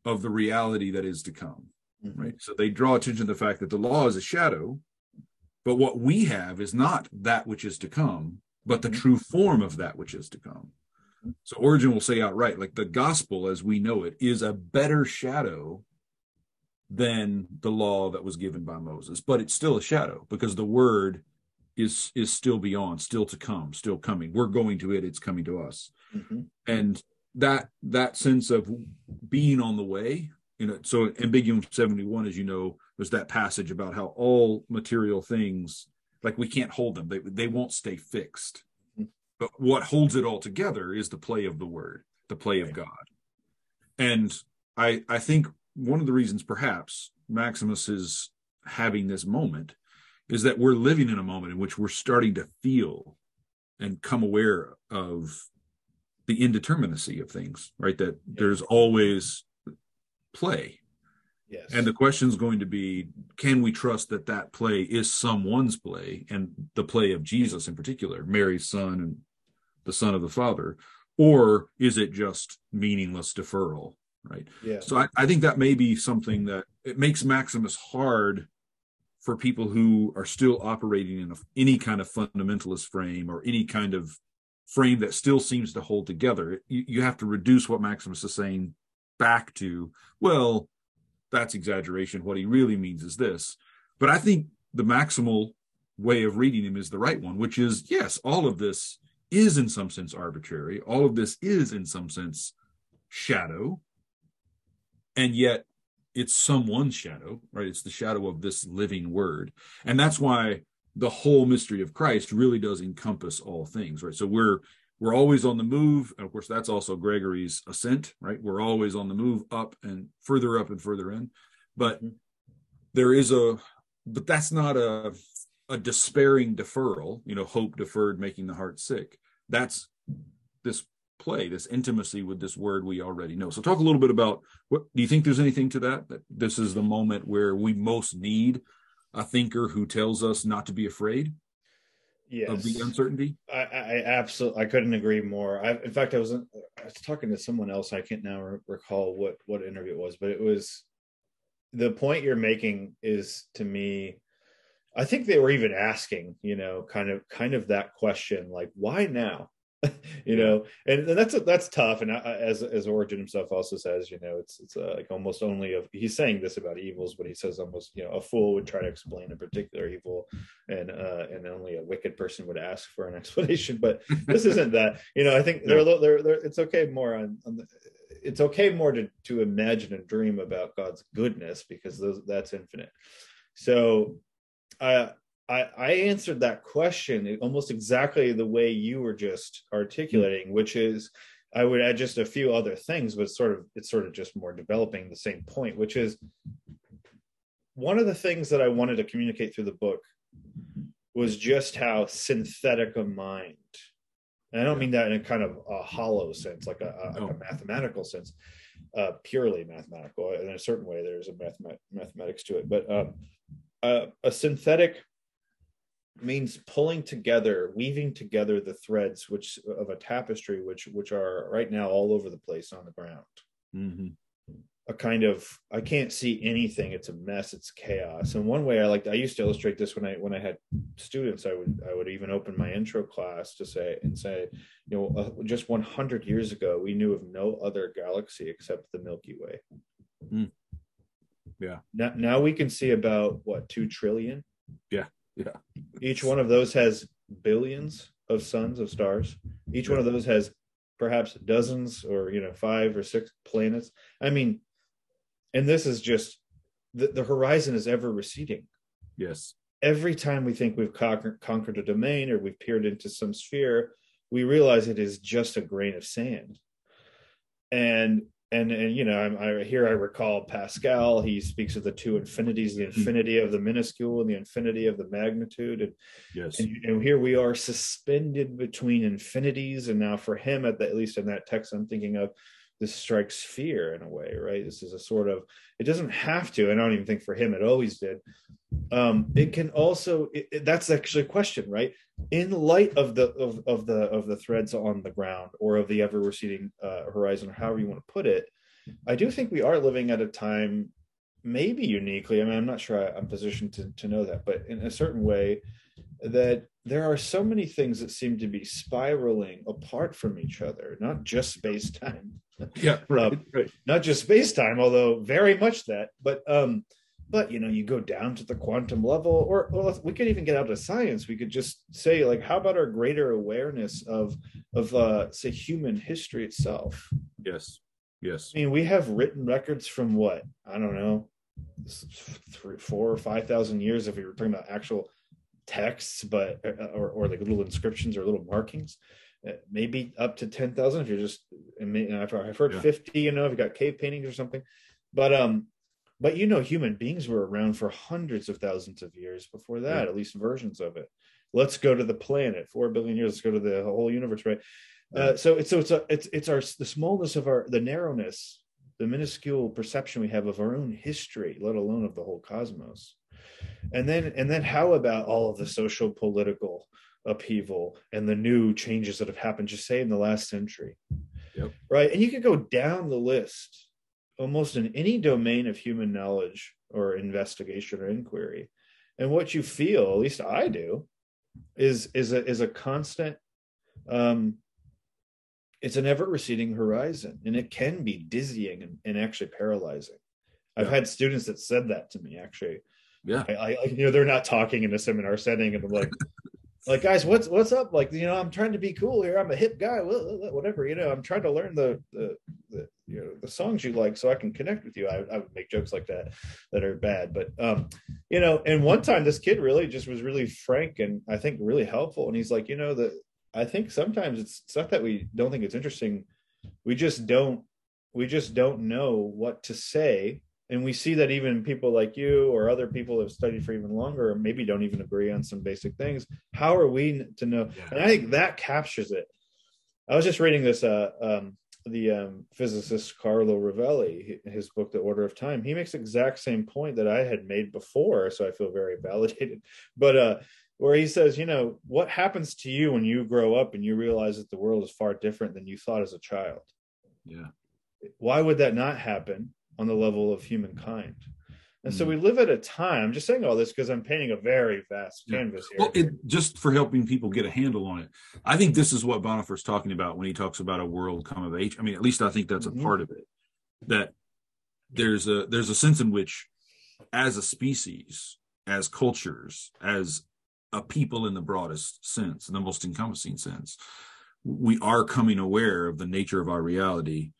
of the reality that is to come. mm-hmm. right? So they draw attention to the fact that the law is a shadow, but what we have is not that which is to come, but the mm-hmm. true form of that which is to come. So Origen will say outright, like the gospel as we know it is a better shadow than the law that was given by Moses, but it's still a shadow because the word is is still beyond, still to come, still coming. We're going to it; it's coming to us, mm-hmm. and that that sense of being on the way. You know, so Ambiguum seventy one, as you know, was that passage about how all material things, like we can't hold them; they they won't stay fixed. Mm-hmm. But what holds it all together is the play of the word, the play of God, and I I think one of the reasons perhaps Maximus is having this moment is that we're living in a moment in which we're starting to feel and come aware of the indeterminacy of things, right? That yeah. there's always play. Yes. And the question is going to be can we trust that that play is someone's play and the play of Jesus in particular, Mary's son and the son of the Father? Or is it just meaningless deferral? Right. Yeah. So I, I think that may be something that it makes Maximus hard for people who are still operating in a, any kind of fundamentalist frame or any kind of frame that still seems to hold together. You, you have to reduce what Maximus is saying back to, well, that's exaggeration. What he really means is this. But I think the maximal way of reading him is the right one, which is yes, all of this is in some sense arbitrary. All of this is in some sense shadow. And yet it's someone's shadow, right? It's the shadow of this living word. And that's why the whole mystery of Christ really does encompass all things, right? So we're we're always on the move. And of course, that's also Gregory's ascent, right? We're always on the move up and further up and further in. But mm-hmm. there is a but that's not a a despairing deferral, you know, hope deferred making the heart sick. That's this play, this intimacy with this word we already know. So talk a little bit about what do you think there's anything to that? That this is the moment where we most need a thinker who tells us not to be afraid yes. of the uncertainty? I, I absolutely I couldn't agree more. I, in fact, I was I was talking to someone else. I can't now re- recall what what interview it was, but it was the point you're making is to me. I think they were even asking, you know, kind of kind of that question, like, why now? (laughs) you know and, and, that's that's tough and as as Origen himself also says you know it's it's uh, like almost only of he's saying this about evils but he says almost you know a fool would try to explain a particular evil and uh and only a wicked person would ask for an (laughs) explanation but this isn't that. You know i think they're, they're, they're it's okay more on, on the, it's okay more to to imagine and dream about god's goodness because those that's infinite. So uh I, I answered that question almost exactly the way you were just articulating, which is I would add just a few other things, but sort of it's sort of just more developing the same point, which is one of the things that I wanted to communicate through the book was just how synthetic a mind. And I don't mean that in a kind of a hollow sense, like a, a, a mathematical sense, uh, purely mathematical. In a certain way, there's a mathemat- mathematics to it, but um, uh, a synthetic means pulling together weaving together the threads which of a tapestry which which are right now all over the place on the ground. Mm-hmm. a kind of i can't see anything. It's a mess. It's chaos. And one way i like i used to illustrate this when i when i had students i would i would even open my intro class to say and say you know uh, just 100 years ago we knew of no other galaxy except the milky way. Mm. yeah. Now, now we can see about what 2 trillion? Yeah yeah. Each one of those has billions of suns of stars. Each one of those has perhaps dozens or you know five or six planets. I mean, and this is just the, the horizon is ever receding. Yes. Every time we think we've conquered, conquered a domain or we've peered into some sphere, we realize it is just a grain of sand. And and and you know I, I, here I recall Pascal. He speaks of the two infinities: the mm-hmm. infinity of the minuscule and the infinity of the magnitude. And yes, and, and here we are suspended between infinities. And now, for him, at, the, at least in that text, I'm thinking of this strikes fear in a way, right? This is a sort of it doesn't have to. I don't even think for him it always did. Um, it can also it, it, that's actually a question, right? In light of the of, of the of the threads on the ground or of the ever receding uh, horizon, or however you want to put it, I do think we are living at a time maybe uniquely. I mean, I'm not sure I, am positioned to to know that, but in a certain way, that there are so many things that seem to be spiraling apart from each other, not just space time. Yeah, (laughs) right, um, right. Not just space time, although very much that, but um, but you know you go down to the quantum level or well, we could even get out of science. We could just say like how about our greater awareness of of uh say human history itself? Yes. Yes. I mean we have written records from what? I don't know. Three four or five thousand years if we were talking about actual texts but uh, or, or like little inscriptions or little markings. Uh, maybe up to 10,000 if you're just I've I've heard yeah. 50 you know if you got cave paintings or something. But um but you know human beings were around for hundreds of thousands of years before that yeah. at least versions of it let's go to the planet 4 billion years let's go to the whole universe right yeah. uh, so it's so it's a, it's it's our the smallness of our the narrowness the minuscule perception we have of our own history let alone of the whole cosmos and then and then how about all of the social political upheaval and the new changes that have happened just say in the last century yep. right and you could go down the list almost in any domain of human knowledge or investigation or inquiry. And what you feel, at least I do, is is a is a constant um it's an ever receding horizon and it can be dizzying and, and actually paralyzing. I've had students that said that to me actually. Yeah. I, I, you know, they're not talking in a seminar setting and I'm like, like guys what's what's up? Like you know i'm trying to be cool here. I'm a hip guy. Whatever you know i'm trying to learn the the, the you know the songs you like so i can connect with you. I, I, would make jokes like that that are bad. But um you know and one time this kid really just was really frank and i think really helpful. And he's like you know that i think sometimes it's, it's not that we don't think it's interesting. We just don't we just don't know what to say and we see that even people like you or other people have studied for even longer or maybe don't even agree on some basic things. How are we to know? Yeah. and i think that captures it. I was just reading this uh, um, the um, physicist carlo rovelli his book the order of time. He makes exact same point that i had made before so i feel very validated. (laughs) But uh, where he says you know what happens to you when you grow up and you realize that the world is far different than you thought as a child? Yeah. Why would that not happen on the level of humankind. And so hmm. we live at a time. I'm just saying all this because I'm painting a very vast canvas here. Well, it, just for helping people get a handle on it, I think this is what Bonhoeffer's talking about when he talks about a world come of age. I mean, at least I think that's a mm-hmm. part of it. That there's a there's a sense in which, as a species, as cultures, as a people in the broadest sense, in the most encompassing sense, we are coming aware of the nature of our reality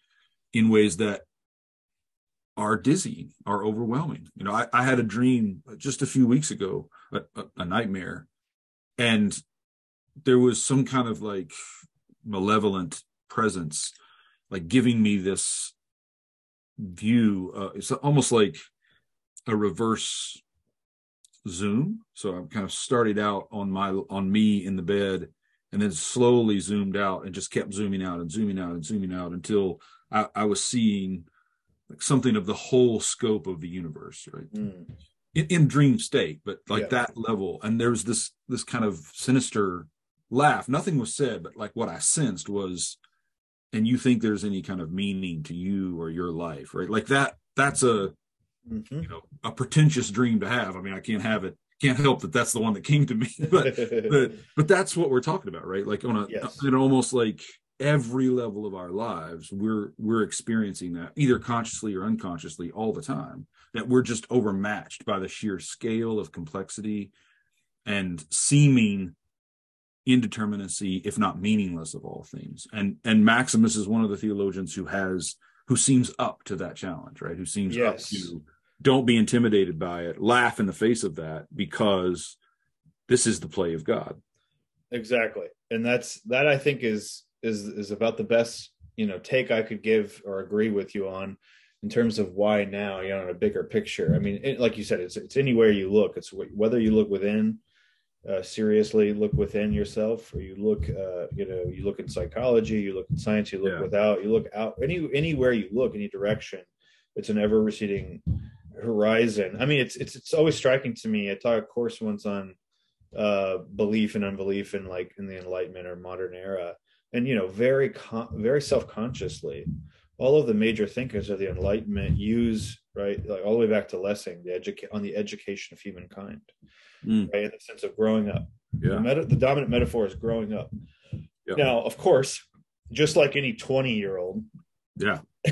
in ways that are dizzying, are overwhelming. You know, I, I had a dream just a few weeks ago, a, a, a, nightmare, and there was some kind of like malevolent presence, like giving me this view. Uh, it's almost like a reverse zoom. So I'm kind of started out on my on me in the bed, and then slowly zoomed out and just kept zooming out and zooming out and zooming out until I, I was seeing like something of the whole scope of the universe, right? Mm. In, in, dream state, but like yeah. that level. And there was this this kind of sinister laugh. Nothing was said, but like what I sensed was, and you think there's any kind of meaning to you or your life, right? Like that. That's a mm-hmm. you know a pretentious dream to have. I mean, I can't have it. Can't help that that's the one that came to me, (laughs) but but, but that's what we're talking about, right? Like on a, yes. know, almost like every level of our lives we're we're experiencing that either consciously or unconsciously all the time that we're just overmatched by the sheer scale of complexity and seeming indeterminacy if not meaningless of all things. And and maximus is one of the theologians who has who seems up to that challenge right? Who seems yes. up to don't be intimidated by it laugh in the face of that because this is the play of god. Exactly. And that's that i think is is is about the best you know take I could give or agree with you on in terms of why now you know in a bigger picture. I mean, it, like you said, it's it's anywhere you look. It's whether you look within. Uh, seriously look within yourself or you look uh, you know you look in psychology you look in science you look yeah. without you look out any anywhere you look any direction it's an ever receding horizon i mean it's it's it's always striking to me i taught a course once on uh belief and unbelief in like in the enlightenment or modern era and you know very con- very self-consciously all of the major thinkers of the enlightenment use right? Like all the way back to Lessing, the educa- on the education of humankind, Mm. right? In the sense of growing up. Yeah. The, meta- the dominant metaphor is growing up. Yeah. Now, of course, just like any 20 year old, Yeah. (laughs)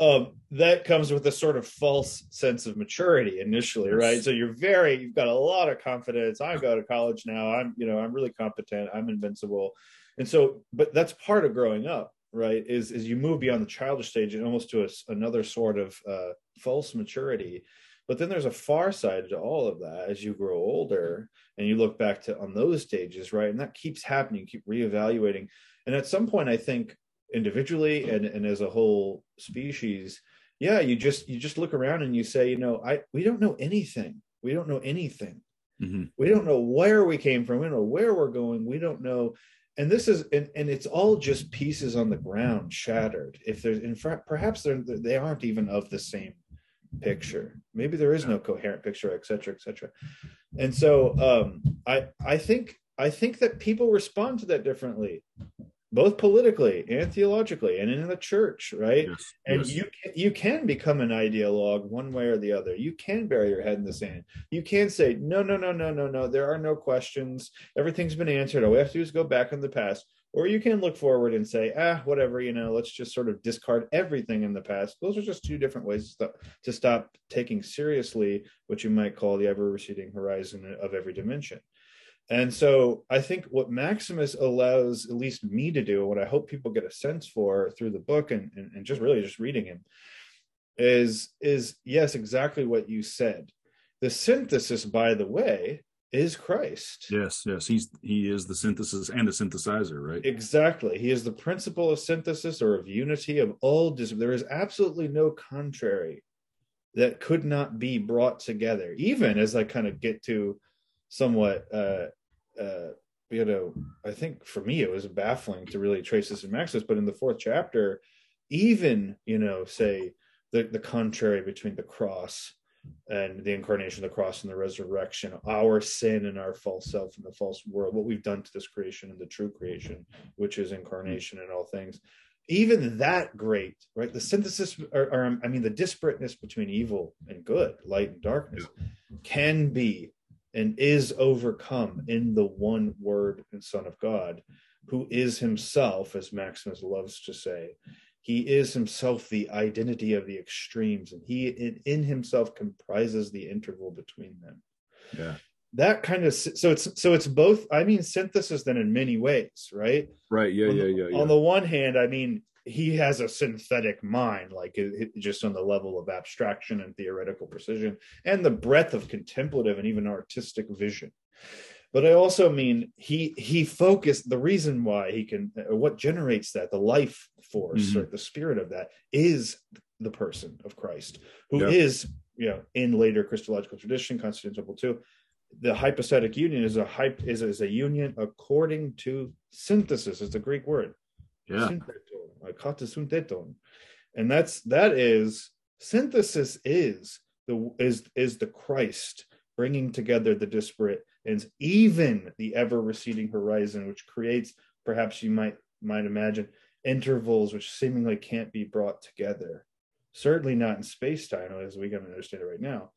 um, that comes with a sort of false sense of maturity initially, right? So you're very, you've got a lot of confidence. I go to college now. I'm, you know, I'm really competent. I'm invincible, and so, but that's part of growing up, right? Is is you move beyond the childish stage and almost to a, another sort of uh, false maturity. But then there's a far side to all of that as you grow older and you look back to on those stages, right? And that keeps happening. You keep reevaluating, and at some point, I think individually and, and as a whole species yeah you just you just look around and you say you know i we don't know anything we don't know anything hmm we don't know where we came from. We don't know where we're going. We don't know. And this is and, and it's all just pieces on the ground shattered. If there's in fact perhaps they're they aren't even of the same picture. Maybe there is no coherent picture et cetera et cetera. And so um i i think i think that people respond to that differently both politically and theologically and in the church right? Yes. and yes. you can, you can become an ideologue one way or the other. You can bury your head in the sand. You can say no no no no no no there are no questions. Everything's been answered. All we have to do is go back in the past. Or you can look forward and say ah whatever you know let's just sort of discard everything in the past. Those are just two different ways to stop, to stop taking seriously what you might call the ever receding horizon of every dimension and so I think what Maximus allows at least me to do, what I hope people get a sense for through the book and, and, and just really just reading him, is is yes, exactly what you said. The synthesis, by the way, is Christ. yes yes he's he is the synthesis and the synthesizer right Exactly. He is the principle of synthesis or of unity of all dis- there is absolutely no contrary that could not be brought together. Even as I kind of get to somewhat uh uh you know, I think for me it was baffling to really trace this in Maximus, but in the fourth chapter, even, you know, say the, the contrary between the cross and the incarnation, of the cross and the resurrection, our sin and our false self and the false world, what we've done to this creation and the true creation, which is incarnation and all things. Even that great, right? The synthesis, or, or I mean, the disparateness between evil and good, light and darkness, can be and is overcome in the one word and Son of God, who is himself, as Maximus loves to say, he is himself the identity of the extremes, and he in, himself comprises the interval between them. yeah That kind of so it's so it's both. I mean, synthesis then in many ways, right? right yeah on yeah the, yeah yeah On the one hand, I mean, he has a synthetic mind, like it, it- just on the level of abstraction and theoretical precision, and the breadth of contemplative and even artistic vision. But I also mean he he focused. The reason why he can, what generates that, the life force Mhm. or the spirit of that, is the person of Christ, who is Yeah. you know in later Christological tradition, Constantinople too. The hypostatic union is a hype is, is a union according to synthesis. It's a Greek word yeah syntheton, and that's that is synthesis is the is is the Christ bringing together the disparate and even the ever receding horizon, which creates perhaps you might might imagine intervals which seemingly can't be brought together. Certainly not in space time as we can understand it right now,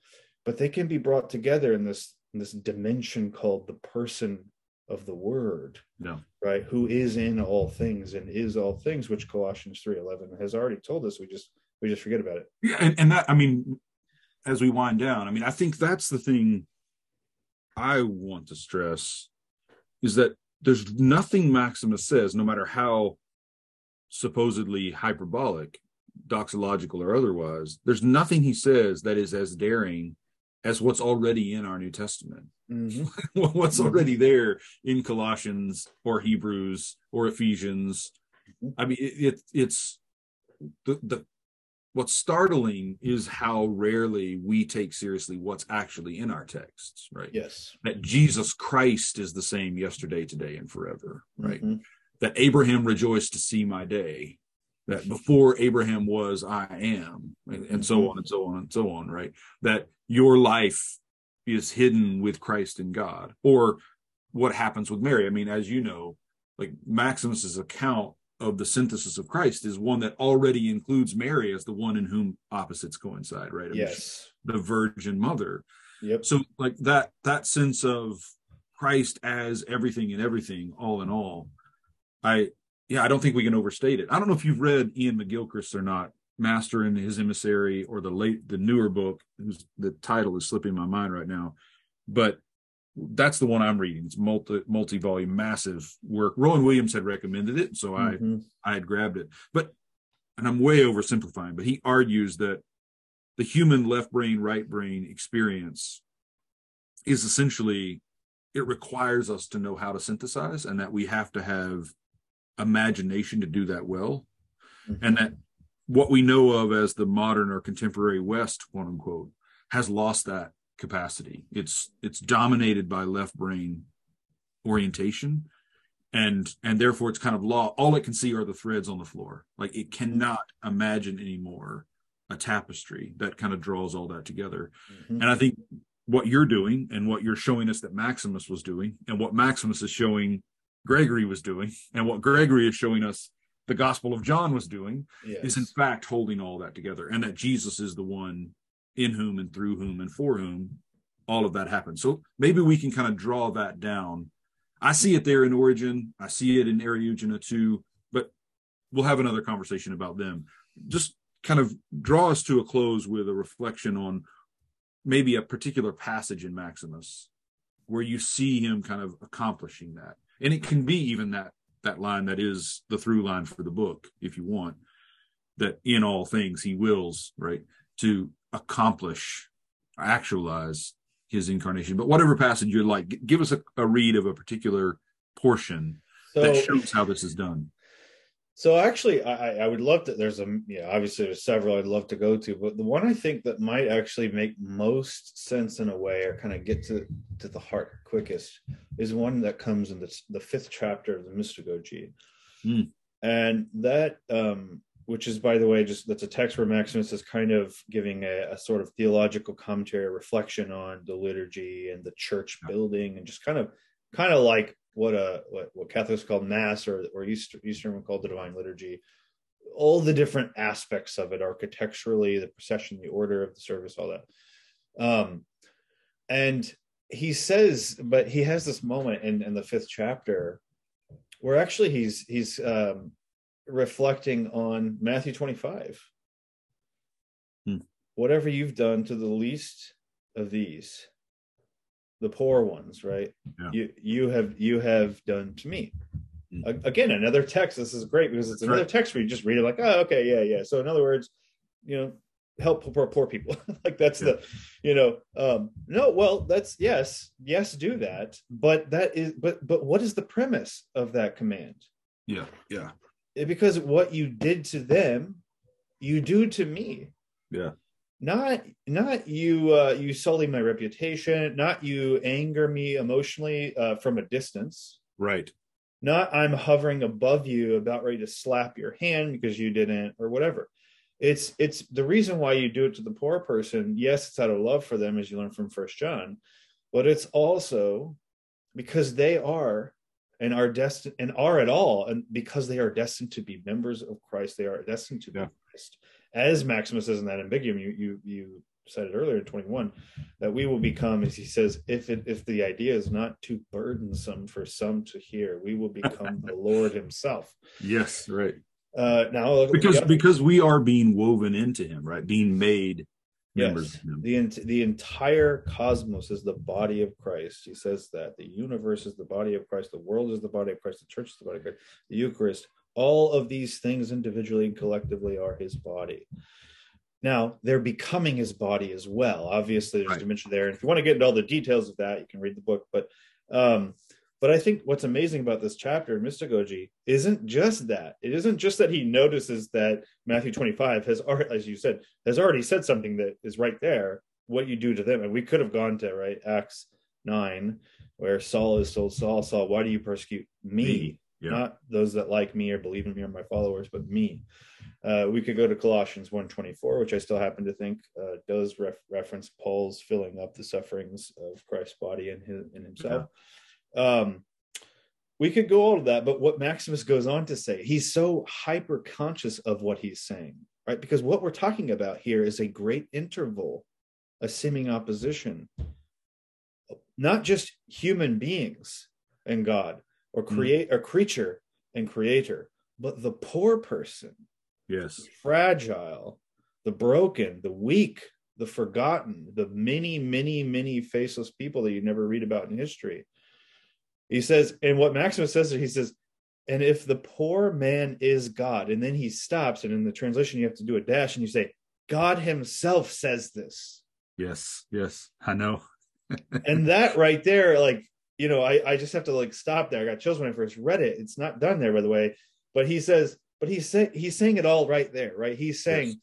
but they can be brought together in this this dimension called the person of the Word no right? Who is in all things and is all things which colossians 3.11 has already told us. We just we just forget about it. Yeah, and, and that I mean, as we wind down, I mean, I think that's the thing I want to stress is that there's nothing Maximus says, no matter how supposedly hyperbolic, doxological or otherwise, there's nothing he says that is as daring as what's already in our New Testament. Mm-hmm. (laughs) what's mm-hmm. already there in Colossians or Hebrews or Ephesians. Mm-hmm. I mean, it, it it's the the what's startling is how rarely we take seriously what's actually in our texts, right? yes That Jesus Christ is the same yesterday, today, and forever, right? Mhm. That Abraham rejoiced to see my day. That before Abraham was, I am, and, and so mm-hmm. on and so on and so on, right? That your life is hidden with Christ in God, or what happens with Mary. I mean, as you know, like Maximus's account of the synthesis of Christ is one that already includes Mary as the one in whom opposites coincide, right? I mean, yes. the Virgin Mother. Yep. So like that that sense of Christ as everything and everything, all in all, I yeah, I don't think we can overstate it. I don't know if you've read Iain McGilchrist or not, Master and His Emissary, or the late the newer book, whose the title is slipping my mind right now, but that's the one I'm reading. It's multi multi volume, massive work. Rowan Williams had recommended it, so mm-hmm. I I had grabbed it. But and I'm way oversimplifying, but he argues that the human left brain right brain experience is essentially it requires us to know how to synthesize and that we have to have imagination to do that well mm-hmm. and that what we know of as the modern or contemporary west quote unquote has lost that capacity. It's it's dominated by left brain orientation and and therefore it's kind of law all it can see are the threads on the floor like it cannot imagine anymore a tapestry that kind of draws all that together mm-hmm. and i think what you're doing and what you're showing us that maximus was doing and what maximus is showing gregory was doing and what gregory is showing us the gospel of john was doing yes. is in fact holding all that together and that jesus is the one in whom and through whom and for whom all of that happens. So maybe we can kind of draw that down. I see it there in Origen, I see it in Eriugena too, but we'll have another conversation about them. Just kind of draw us to a close with a reflection on maybe a particular passage in Maximus where you see him kind of accomplishing that. And it can be even that that line that is the through line for the book, if you want, that in all things he wills, right, to accomplish, actualize his incarnation. But whatever passage you'd like, give us a, a read of a particular portion so, that shows how this is done. So actually, I, I would love to. There's a yeah, obviously there's several I'd love to go to, but the one I think that might actually make most sense in a way, or kind of get to to the heart quickest, is one that comes in the the fifth chapter of the Mystagogy, mm. and that um, which is by the way just that's a text where maximus is kind of giving a, a, sort of theological commentary reflection on the liturgy and the church building and just kind of kind of like what a what, what catholics call mass or or Easter, eastern would call the divine liturgy all the different aspects of it architecturally the procession the order of the service all that um and he says but he has this moment in in the fifth chapter where actually he's he's um reflecting on Matthew 25. Hmm. Whatever you've done to the least of these, the poor ones, right? Yeah. You you have you have done to me. Hmm. Again, another text. This is great because it's That's another right. text where you just read it like, oh, okay, yeah, yeah. So in other words, you know, help poor poor people. (laughs) like that's yeah. the, you know, um, no, well, that's yes, yes, do that. But that is, but but what is the premise of that command? Yeah, yeah because what you did to them you do to me yeah not not you uh you sully my reputation not you anger me emotionally uh from a distance. Right. Not i'm hovering above you about ready to slap your hand because you didn't or whatever. It's it's the reason why you do it to the poor person. Yes it's out of love for them as you learn from first john but it's also because they are and are destined and are at all and because they are destined to be members of christ they are destined to be christ as maximus says in that ambiguum you you you said it earlier in 21 that we will become as he says if it if the idea is not too burdensome for some to hear we will become the (laughs) lord himself. Yes right. Uh now because because we are being woven into him right? Being made members yes. the the entire cosmos is the body of christ. He says that the universe is the body of christ the world is the body of christ the church is the body of christ the eucharist all of these things individually and collectively are his body now they're becoming his body as well obviously there's right. dimension there and if you want to get into all the details of that you can read the book but um but I think what's amazing about this chapter in Mystagogy isn't just that. It isn't just that he notices that Matthew 25 has, as you said, has already said something that is right there, what you do to them. And we could have gone to, right, Acts 9, where Saul is told, Saul, Saul, why do you persecute me? Yeah. Not those that like me or believe in me or my followers, but me. Uh, we could go to Colossians 1.24, which I still happen to think uh, does ref- reference Paul's filling up the sufferings of Christ's body and, his, in himself. Yeah um, we could go all of that, but what Maximus goes on to say, he's so hyper conscious of what he's saying, right? Because what we're talking about here is a great interval, a seeming opposition, not just human beings and God or mm. create mm. a creature and creator, but the poor person, yes, fragile, the broken, the weak, the forgotten, the many, many, many faceless people that you never read about in history he says, and what Maximus says, is he says, and if the poor man is God, and then he stops, and in the translation you have to do a dash, and you say, God Himself says this. Yes, yes, I know. (laughs) and that right there, like you know, I I just have to like stop there. I got chills when I first read it. It's not done there, by the way, but he says, but he's say, he's saying it all right there, right? He's saying. Yes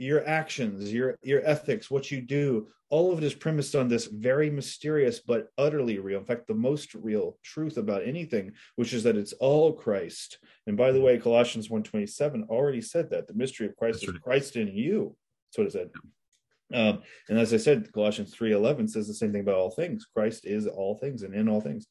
your actions, your your ethics, what you do, all of it is premised on this very mysterious but utterly real, in fact, the most real truth about anything, which is that it's all Christ. And by the way, Colossians 1:27 already said that the mystery of Christ That's is right. Christ in you. That's what it said. Um, and as I said, Colossians 3:11 says the same thing about all things. Christ is all things and in all things.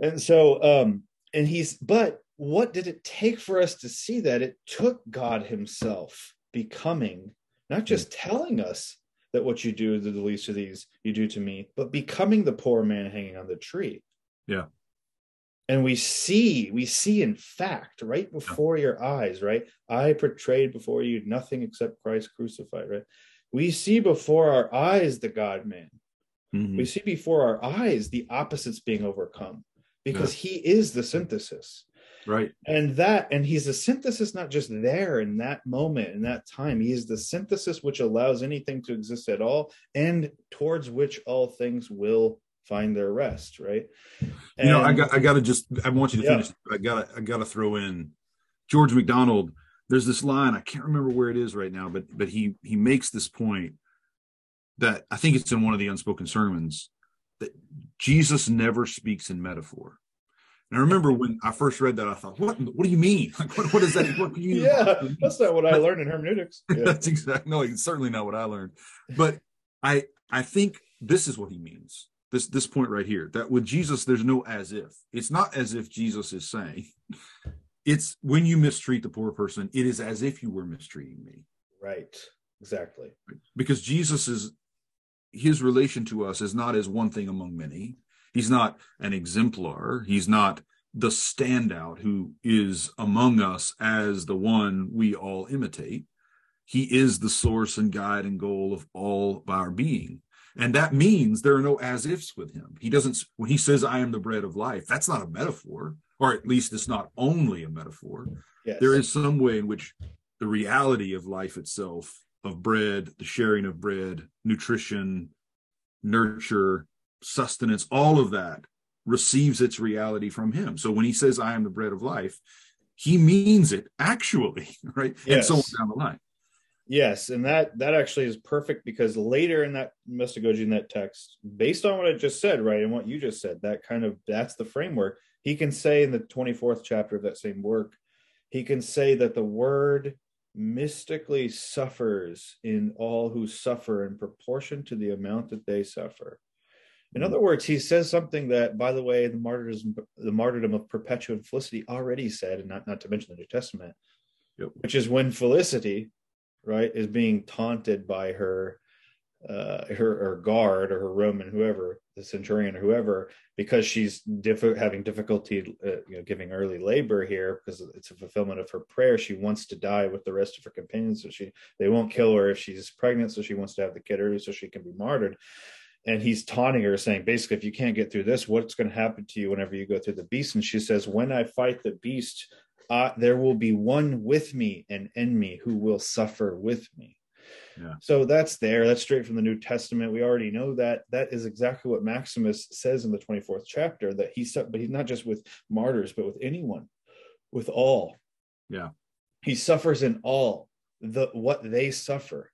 And so um, and he's but what did it take for us to see that? It took God Himself becoming, not just telling us that what you do to the least of these you do to me, but becoming the poor man hanging on the tree. Yeah. And we see, we see in fact, right before yeah. your eyes, right? I portrayed before you nothing except Christ crucified, right? We see before our eyes the God man. Mm-hmm. We see before our eyes the opposites being overcome because yeah. he is the synthesis right and that and he's a synthesis not just there in that moment in that time he is the synthesis which allows anything to exist at all and towards which all things will find their rest right and, you know i got i gotta just i want you to finish i gotta i gotta throw in george macdonald there's this line i can't remember where it is right now but but he he makes this point that i think it's in one of the unspoken sermons that jesus never speaks in metaphor and I remember when I first read that, I thought, "What? What do you mean? (laughs) Like, what, what is that? What you (laughs) yeah, that's not what I learned in hermeneutics. (laughs) Yeah. that's exactly no, it's certainly not what I learned. But I I think this is what he means. This this point right here that with Jesus, there's no as if. It's not as if Jesus is saying. It's when you mistreat the poor person, it is as if you were mistreating me. Right. Exactly. Because Jesus is his relation to us is not as one thing among many He's not an exemplar. He's not the standout who is among us as the one we all imitate. He is the source and guide and goal of all of our being. And that means there are no as ifs with him. He doesn't, when he says, I am the bread of life, that's not a metaphor, or at least it's not only a metaphor. Yes. There is some way in which the reality of life itself, of bread, the sharing of bread, nutrition, nurture, sustenance, all of that receives its reality from him. So when he says, I am the bread of life, he means it actually, (laughs) right? Yes. And so on down the line. Yes, and that that actually is perfect because later in that Mystagogy in that text, based on what I just said, right, and what you just said, that kind of that's the framework. He can say in the 24th chapter of that same work, he can say that the word mystically suffers in all who suffer in proportion to the amount that they suffer. In other words, he says something that, by the way, the martyrdom, the martyrdom of Perpetua Felicity already said, and not, not to mention the New Testament, yep. which is when Felicity, right, is being taunted by her uh, her, her guard or her Roman, whoever, the centurion or whoever, because she's diff- having difficulty, uh, you know, giving early labor here because it's a fulfillment of her prayer. She wants to die with the rest of her companions, so she they won't kill her if she's pregnant, so she wants to have the kid early so she can be martyred. And he's taunting her saying basically if you can't get through this what's going to happen to you whenever you go through the beast? And she says when i fight the beast uh, there will be one with me and in me who will suffer with me yeah. so that's there that's straight from the new testament we already know that that is exactly what maximus says in the 24th chapter that he but he's not just with martyrs but with anyone with all yeah he suffers in all the what they suffer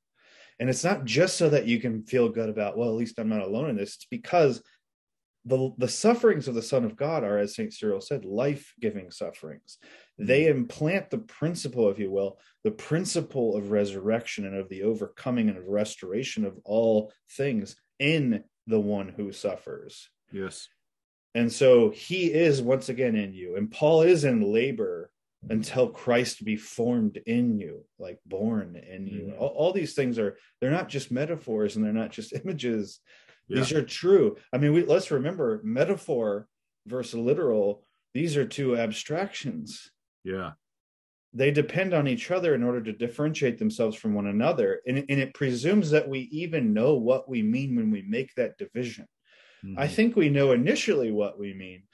and it's not just so that you can feel good about, well, at least I'm not alone in this. It's because the, the sufferings of the Son of God are, as St. Cyril said, life giving sufferings. They implant the principle, if you will, the principle of resurrection and of the overcoming and of restoration of all things in the one who suffers. Yes. And so he is once again in you. And Paul is in labor until Christ be formed in you, like born in you. Mm-hmm. All, all, these things are, they're not just metaphors and they're not just (laughs) images. Yeah. These are true. I mean, we, let's remember metaphor versus literal, these are two abstractions. Yeah. They depend on each other in order to differentiate themselves from one another. And, and it presumes that we even know what we mean when we make that division. Mm-hmm. I think we know initially what we mean,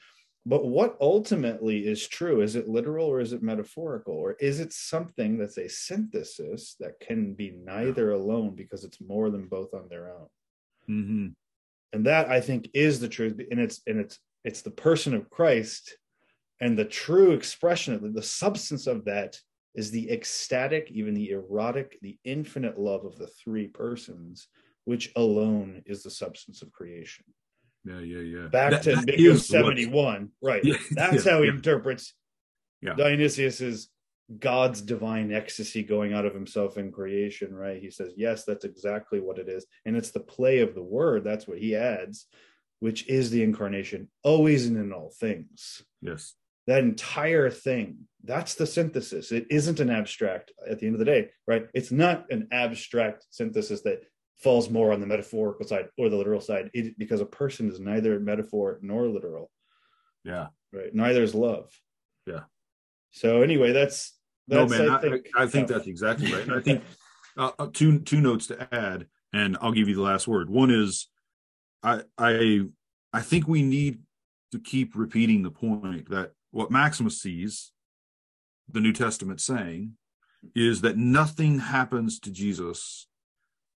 but what ultimately is true? Is it literal or is it metaphorical? Or is it something that's a synthesis that can be neither alone because it's more than both on their own? Mm-hmm. And that I think is the truth. And it's and it's it's the person of Christ and the true expression of the, substance of that is the ecstatic, even the erotic, the infinite love of the three persons, which alone is the substance of creation. Yeah, yeah, yeah. Back that, to that 71. Right. Yeah, That's yeah, how he yeah. interprets yeah. Dionysius's God's divine ecstasy going out of himself in creation, right? He says, yes, that's exactly what it is. And it's the play of the word. That's what he adds, which is the incarnation, always and in all things. Yes. That entire thing, that's the synthesis. It isn't an abstract at the end of the day, right? It's not an abstract synthesis that falls more on the metaphorical side or the literal side. It, because a person is neither metaphor nor literal. Yeah. Right? Neither is love. Yeah. So anyway that's, that's no man i think, I, I think that's exactly right. And i think (laughs) uh, uh, two two notes to add and i'll give you the last word. One is i i i think we need to keep repeating the point that what maximus sees the new testament saying is that nothing happens to jesus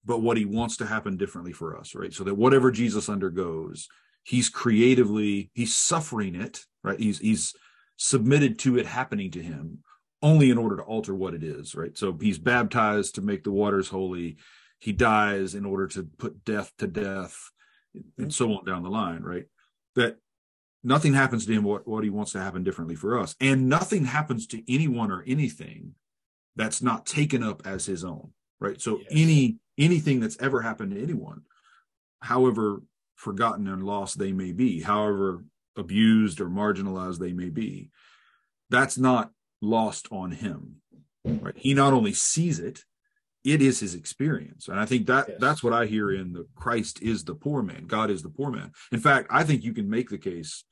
but what he wants to happen differently for us, right? So that whatever Jesus undergoes, he's creatively, he's suffering it, right? He's he's submitted to it happening to him only in order to alter what it is, right? So he's baptized to make the waters holy. He dies in order to put death to death, and mm-hmm. so on down the line, right? That nothing happens to him what, what he wants to happen differently for us. And nothing happens to anyone or anything that's not taken up as his own, right? So yes. any anything that's ever happened to anyone, however forgotten and lost they may be, however abused or marginalized they may be, that's not lost on him. Right? He not only sees it, it is his experience. And I think that yes. that's what I hear in the Christ is the poor man. God is the poor man. In fact, I think you can make the case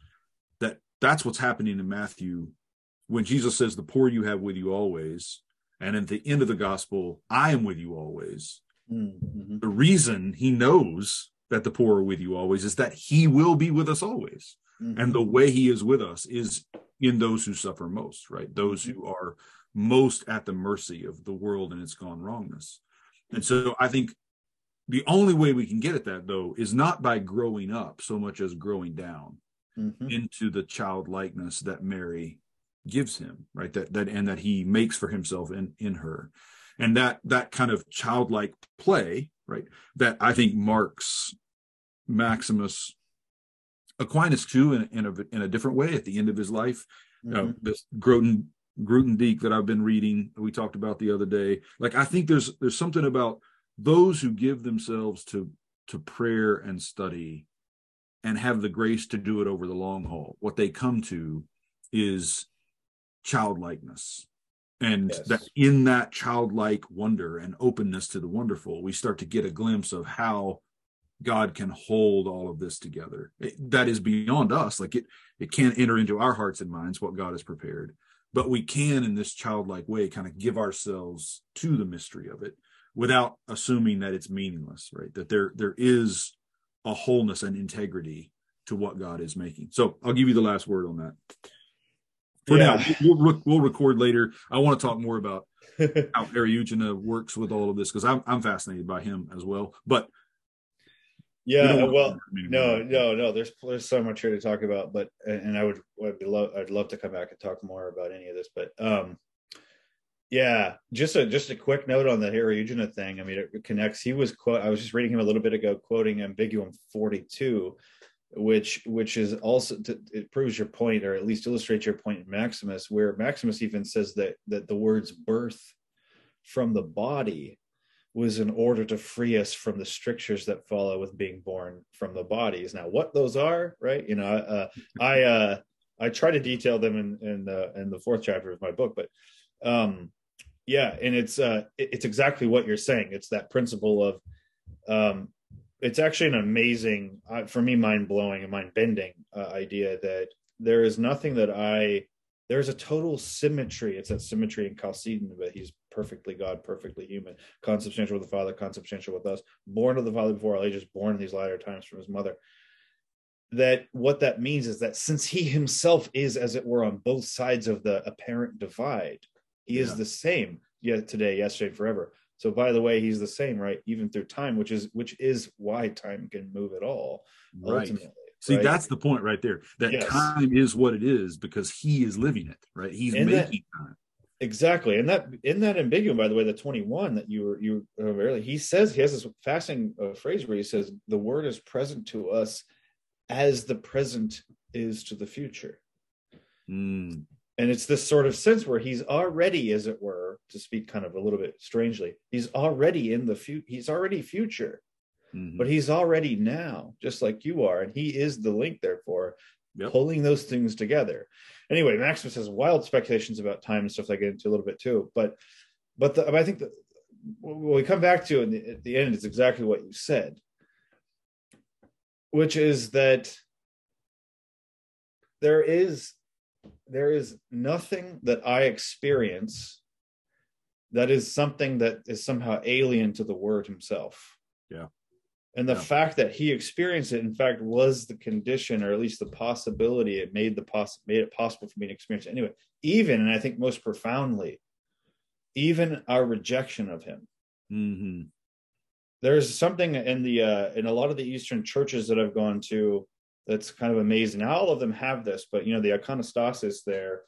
that that's what's happening in Matthew when Jesus says, The poor you have with you always. And at the end of the gospel, I am with you always. Mm-hmm. The reason he knows that the poor are with you always is that he will be with us always. Mm-hmm. And the way he is with us is in those who suffer most, right? Those who mm-hmm. are most at the mercy of the world and its gone wrongness. And so I think the only way we can get at that though is not by growing up so much as growing down mm-hmm. into the childlikeness that Mary gives him, right? That that and that he makes for himself in in her and that that kind of childlike play right that i think marks maximus aquinas too in, in, a, in a different way at the end of his life mm-hmm. uh, this Grothendieck, Grothendieck that i've been reading we talked about the other day. Like i think there's there's something about those who give themselves to to prayer and study and have the grace to do it over the long haul. What they come to is childlikeness. And yes. that in that childlike wonder and openness to the wonderful we start to get a glimpse of how god can hold all of this together. It, that is beyond us. Like it it can't enter into our hearts and minds what god has prepared but we can in this childlike way kind of give ourselves to the mystery of it without assuming that it's meaningless right that there there is a wholeness and integrity to what god is making so i'll give you the last word on that for yeah. now, we'll, we'll record later. I want to talk more about (laughs) how Eriugena works with all of this because I'm I'm fascinated by him as well. But yeah, we well, no, no, no. There's there's so much here to talk about, but and I would I'd love I'd love to come back and talk more about any of this, but um, yeah, just a just a quick note on the Harry Eriugena thing. I mean, it connects. He was quote. I was just reading him a little bit ago, quoting Ambiguum 42, which which is also to, it proves your point or at least illustrates your point in maximus where maximus even says that that the words birth from the body was in order to free us from the strictures that follow with being born from the bodies. Now, what those are, right? You know, uh, I (laughs) uh, I try to detail them in in the in the fourth chapter of my book, but um, yeah, and it's uh, it's exactly what you're saying. It's that principle of um, it's actually an amazing, uh, for me, mind blowing and mind bending uh, idea that there is nothing that I there's a total symmetry. It's that symmetry in Chalcedon, but he's perfectly God, perfectly human, consubstantial with the Father, consubstantial with us, born of the Father before all ages, born in these latter times from his mother. That what that means is that since he himself is, as it were, on both sides of the apparent divide, he yeah. is the same yet today, yesterday, forever. So by the way, he's the same, right? Even through time, which is which is why time can move at all. Right. Ultimately. See, right? that's the point right there. That yes. time is what it is because he is living it, right? He's and making that, time. Exactly. And that in that ambiguum, by the way, the 21 that you were you were earlier, he says he has this fascinating uh, phrase where he says the word is present to us as the present is to the future. Mm and it's this sort of sense where he's already as it were to speak kind of a little bit strangely he's already in the future he's already future mm-hmm. but he's already now just like you are and he is the link therefore yep. pulling those things together anyway maximus has wild speculations about time and stuff that i get into a little bit too but but the, i think that what we come back to the, at the end is exactly what you said which is that there is there is nothing that I experience that is something that is somehow alien to the word himself. Yeah. And the yeah. fact that he experienced it, in fact, was the condition, or at least the possibility. It made the poss- made it possible for me to experience it anyway. Even, and I think most profoundly, even our rejection of him. Mm-hmm. There's something in the uh, in a lot of the Eastern churches that I've gone to that's kind of amazing. Now, all of them have this, but you know, the iconostasis there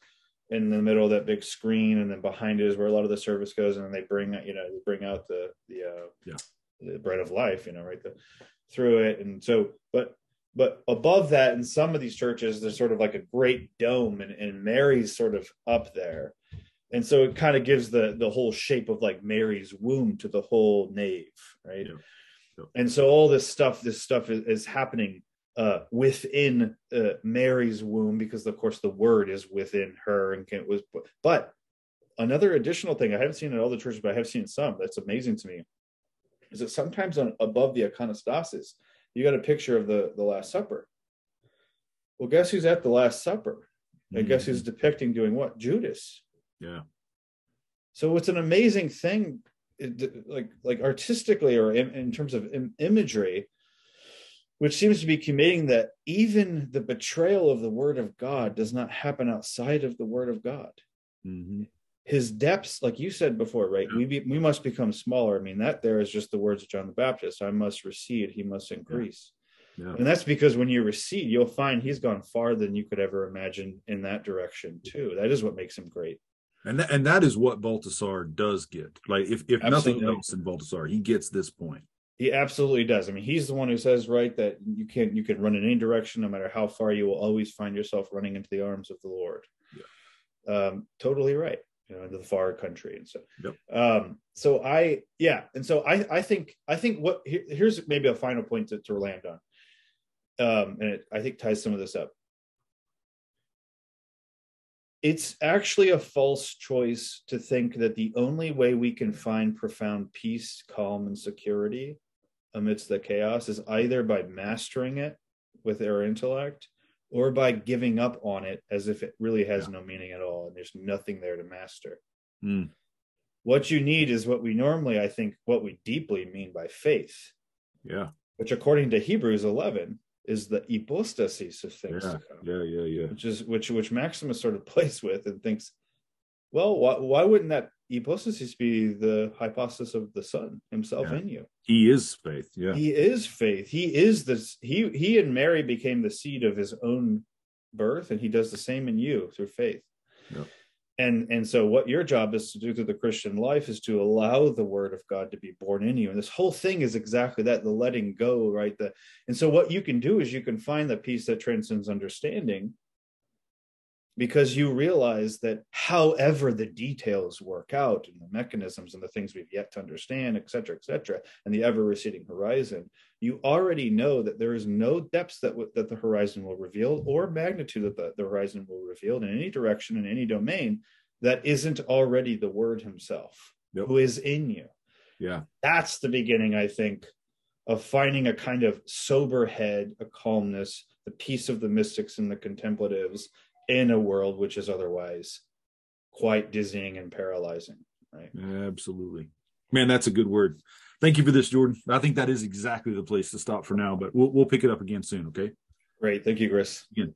in the middle of that big screen, and then behind it is where a lot of the service goes, and then they bring you know they bring out the the uh, yeah the bread of life, you know, right the, through it, and so but but above that, in some of these churches, there's sort of like a great dome, and, and Mary's sort of up there, and so it kind of gives the the whole shape of like Mary's womb to the whole nave, right? Yeah. Yeah. And so all this stuff, this stuff is, is happening uh, within uh, Mary's womb, because of course the word is within her, and it was. But another additional thing I haven't seen in all the churches, but I have seen some. That's amazing to me. Is that sometimes on above the iconostasis, you got a picture of the the Last Supper. Well, guess who's at the Last Supper? And mm-hmm. guess who's depicting doing what? Judas. Yeah. So it's an amazing thing, like like artistically or in, in terms of Im- imagery which seems to be committing that even the betrayal of the word of God does not happen outside of the word of God. Mm-hmm. His depths, like you said before, right? Yeah. We be, we must become smaller. I mean, that there is just the words of John the Baptist: "I must recede; he must increase." Yeah. And that's because when you recede, you'll find he's gone farther than you could ever imagine in that direction too. That is what makes him great. And that, and that is what Balthasar does get. Like if if Absolutely. nothing else in Balthasar, he gets this point. He absolutely does. I mean, he's the one who says, right, that you can you can run in any direction, no matter how far. You will always find yourself running into the arms of the Lord. Yeah. Um, totally right. You know, into the far country, and so. Yep. Um, so I, yeah, and so I, I think, I think what here, here's maybe a final point to, to land on, um, and it, I think ties some of this up. It's actually a false choice to think that the only way we can find profound peace, calm, and security amidst the chaos is either by mastering it with our intellect or by giving up on it as if it really has yeah. no meaning at all and there's nothing there to master. Mm. What you need is what we normally, I think, what we deeply mean by faith. Yeah. Which, according to Hebrews 11, is the hypostasis of things yeah, Yeah, yeah, yeah. Which is which which Maximus sort of (laughs) plays with and thinks, well, why, why wouldn't that hypostasis be the hypostasis of the Son Himself yeah. in you? He is faith. Yeah, he is faith. He is this. He he and Mary became the seed of His own birth, and He does the same in you through faith. Yeah. And and so what your job is to do through the Christian life is to allow the word of God to be born in you. And this whole thing is exactly that, the letting go, right? The and so what you can do is you can find the peace that transcends understanding because you realize that however the details work out and the mechanisms and the things we've yet to understand et cetera et cetera and the ever receding horizon you already know that there is no depths that, w- that the horizon will reveal or magnitude that the, the horizon will reveal in any direction in any domain that isn't already the word himself yep. who is in you yeah that's the beginning i think of finding a kind of sober head a calmness the peace of the mystics and the contemplatives in a world which is otherwise quite dizzying and paralyzing right? Absolutely. Man that's a good word. Thank you for this jordan. I think that is exactly the place to stop for now but we'll, we'll pick it up again soon okay? Great. Thank you chris. Again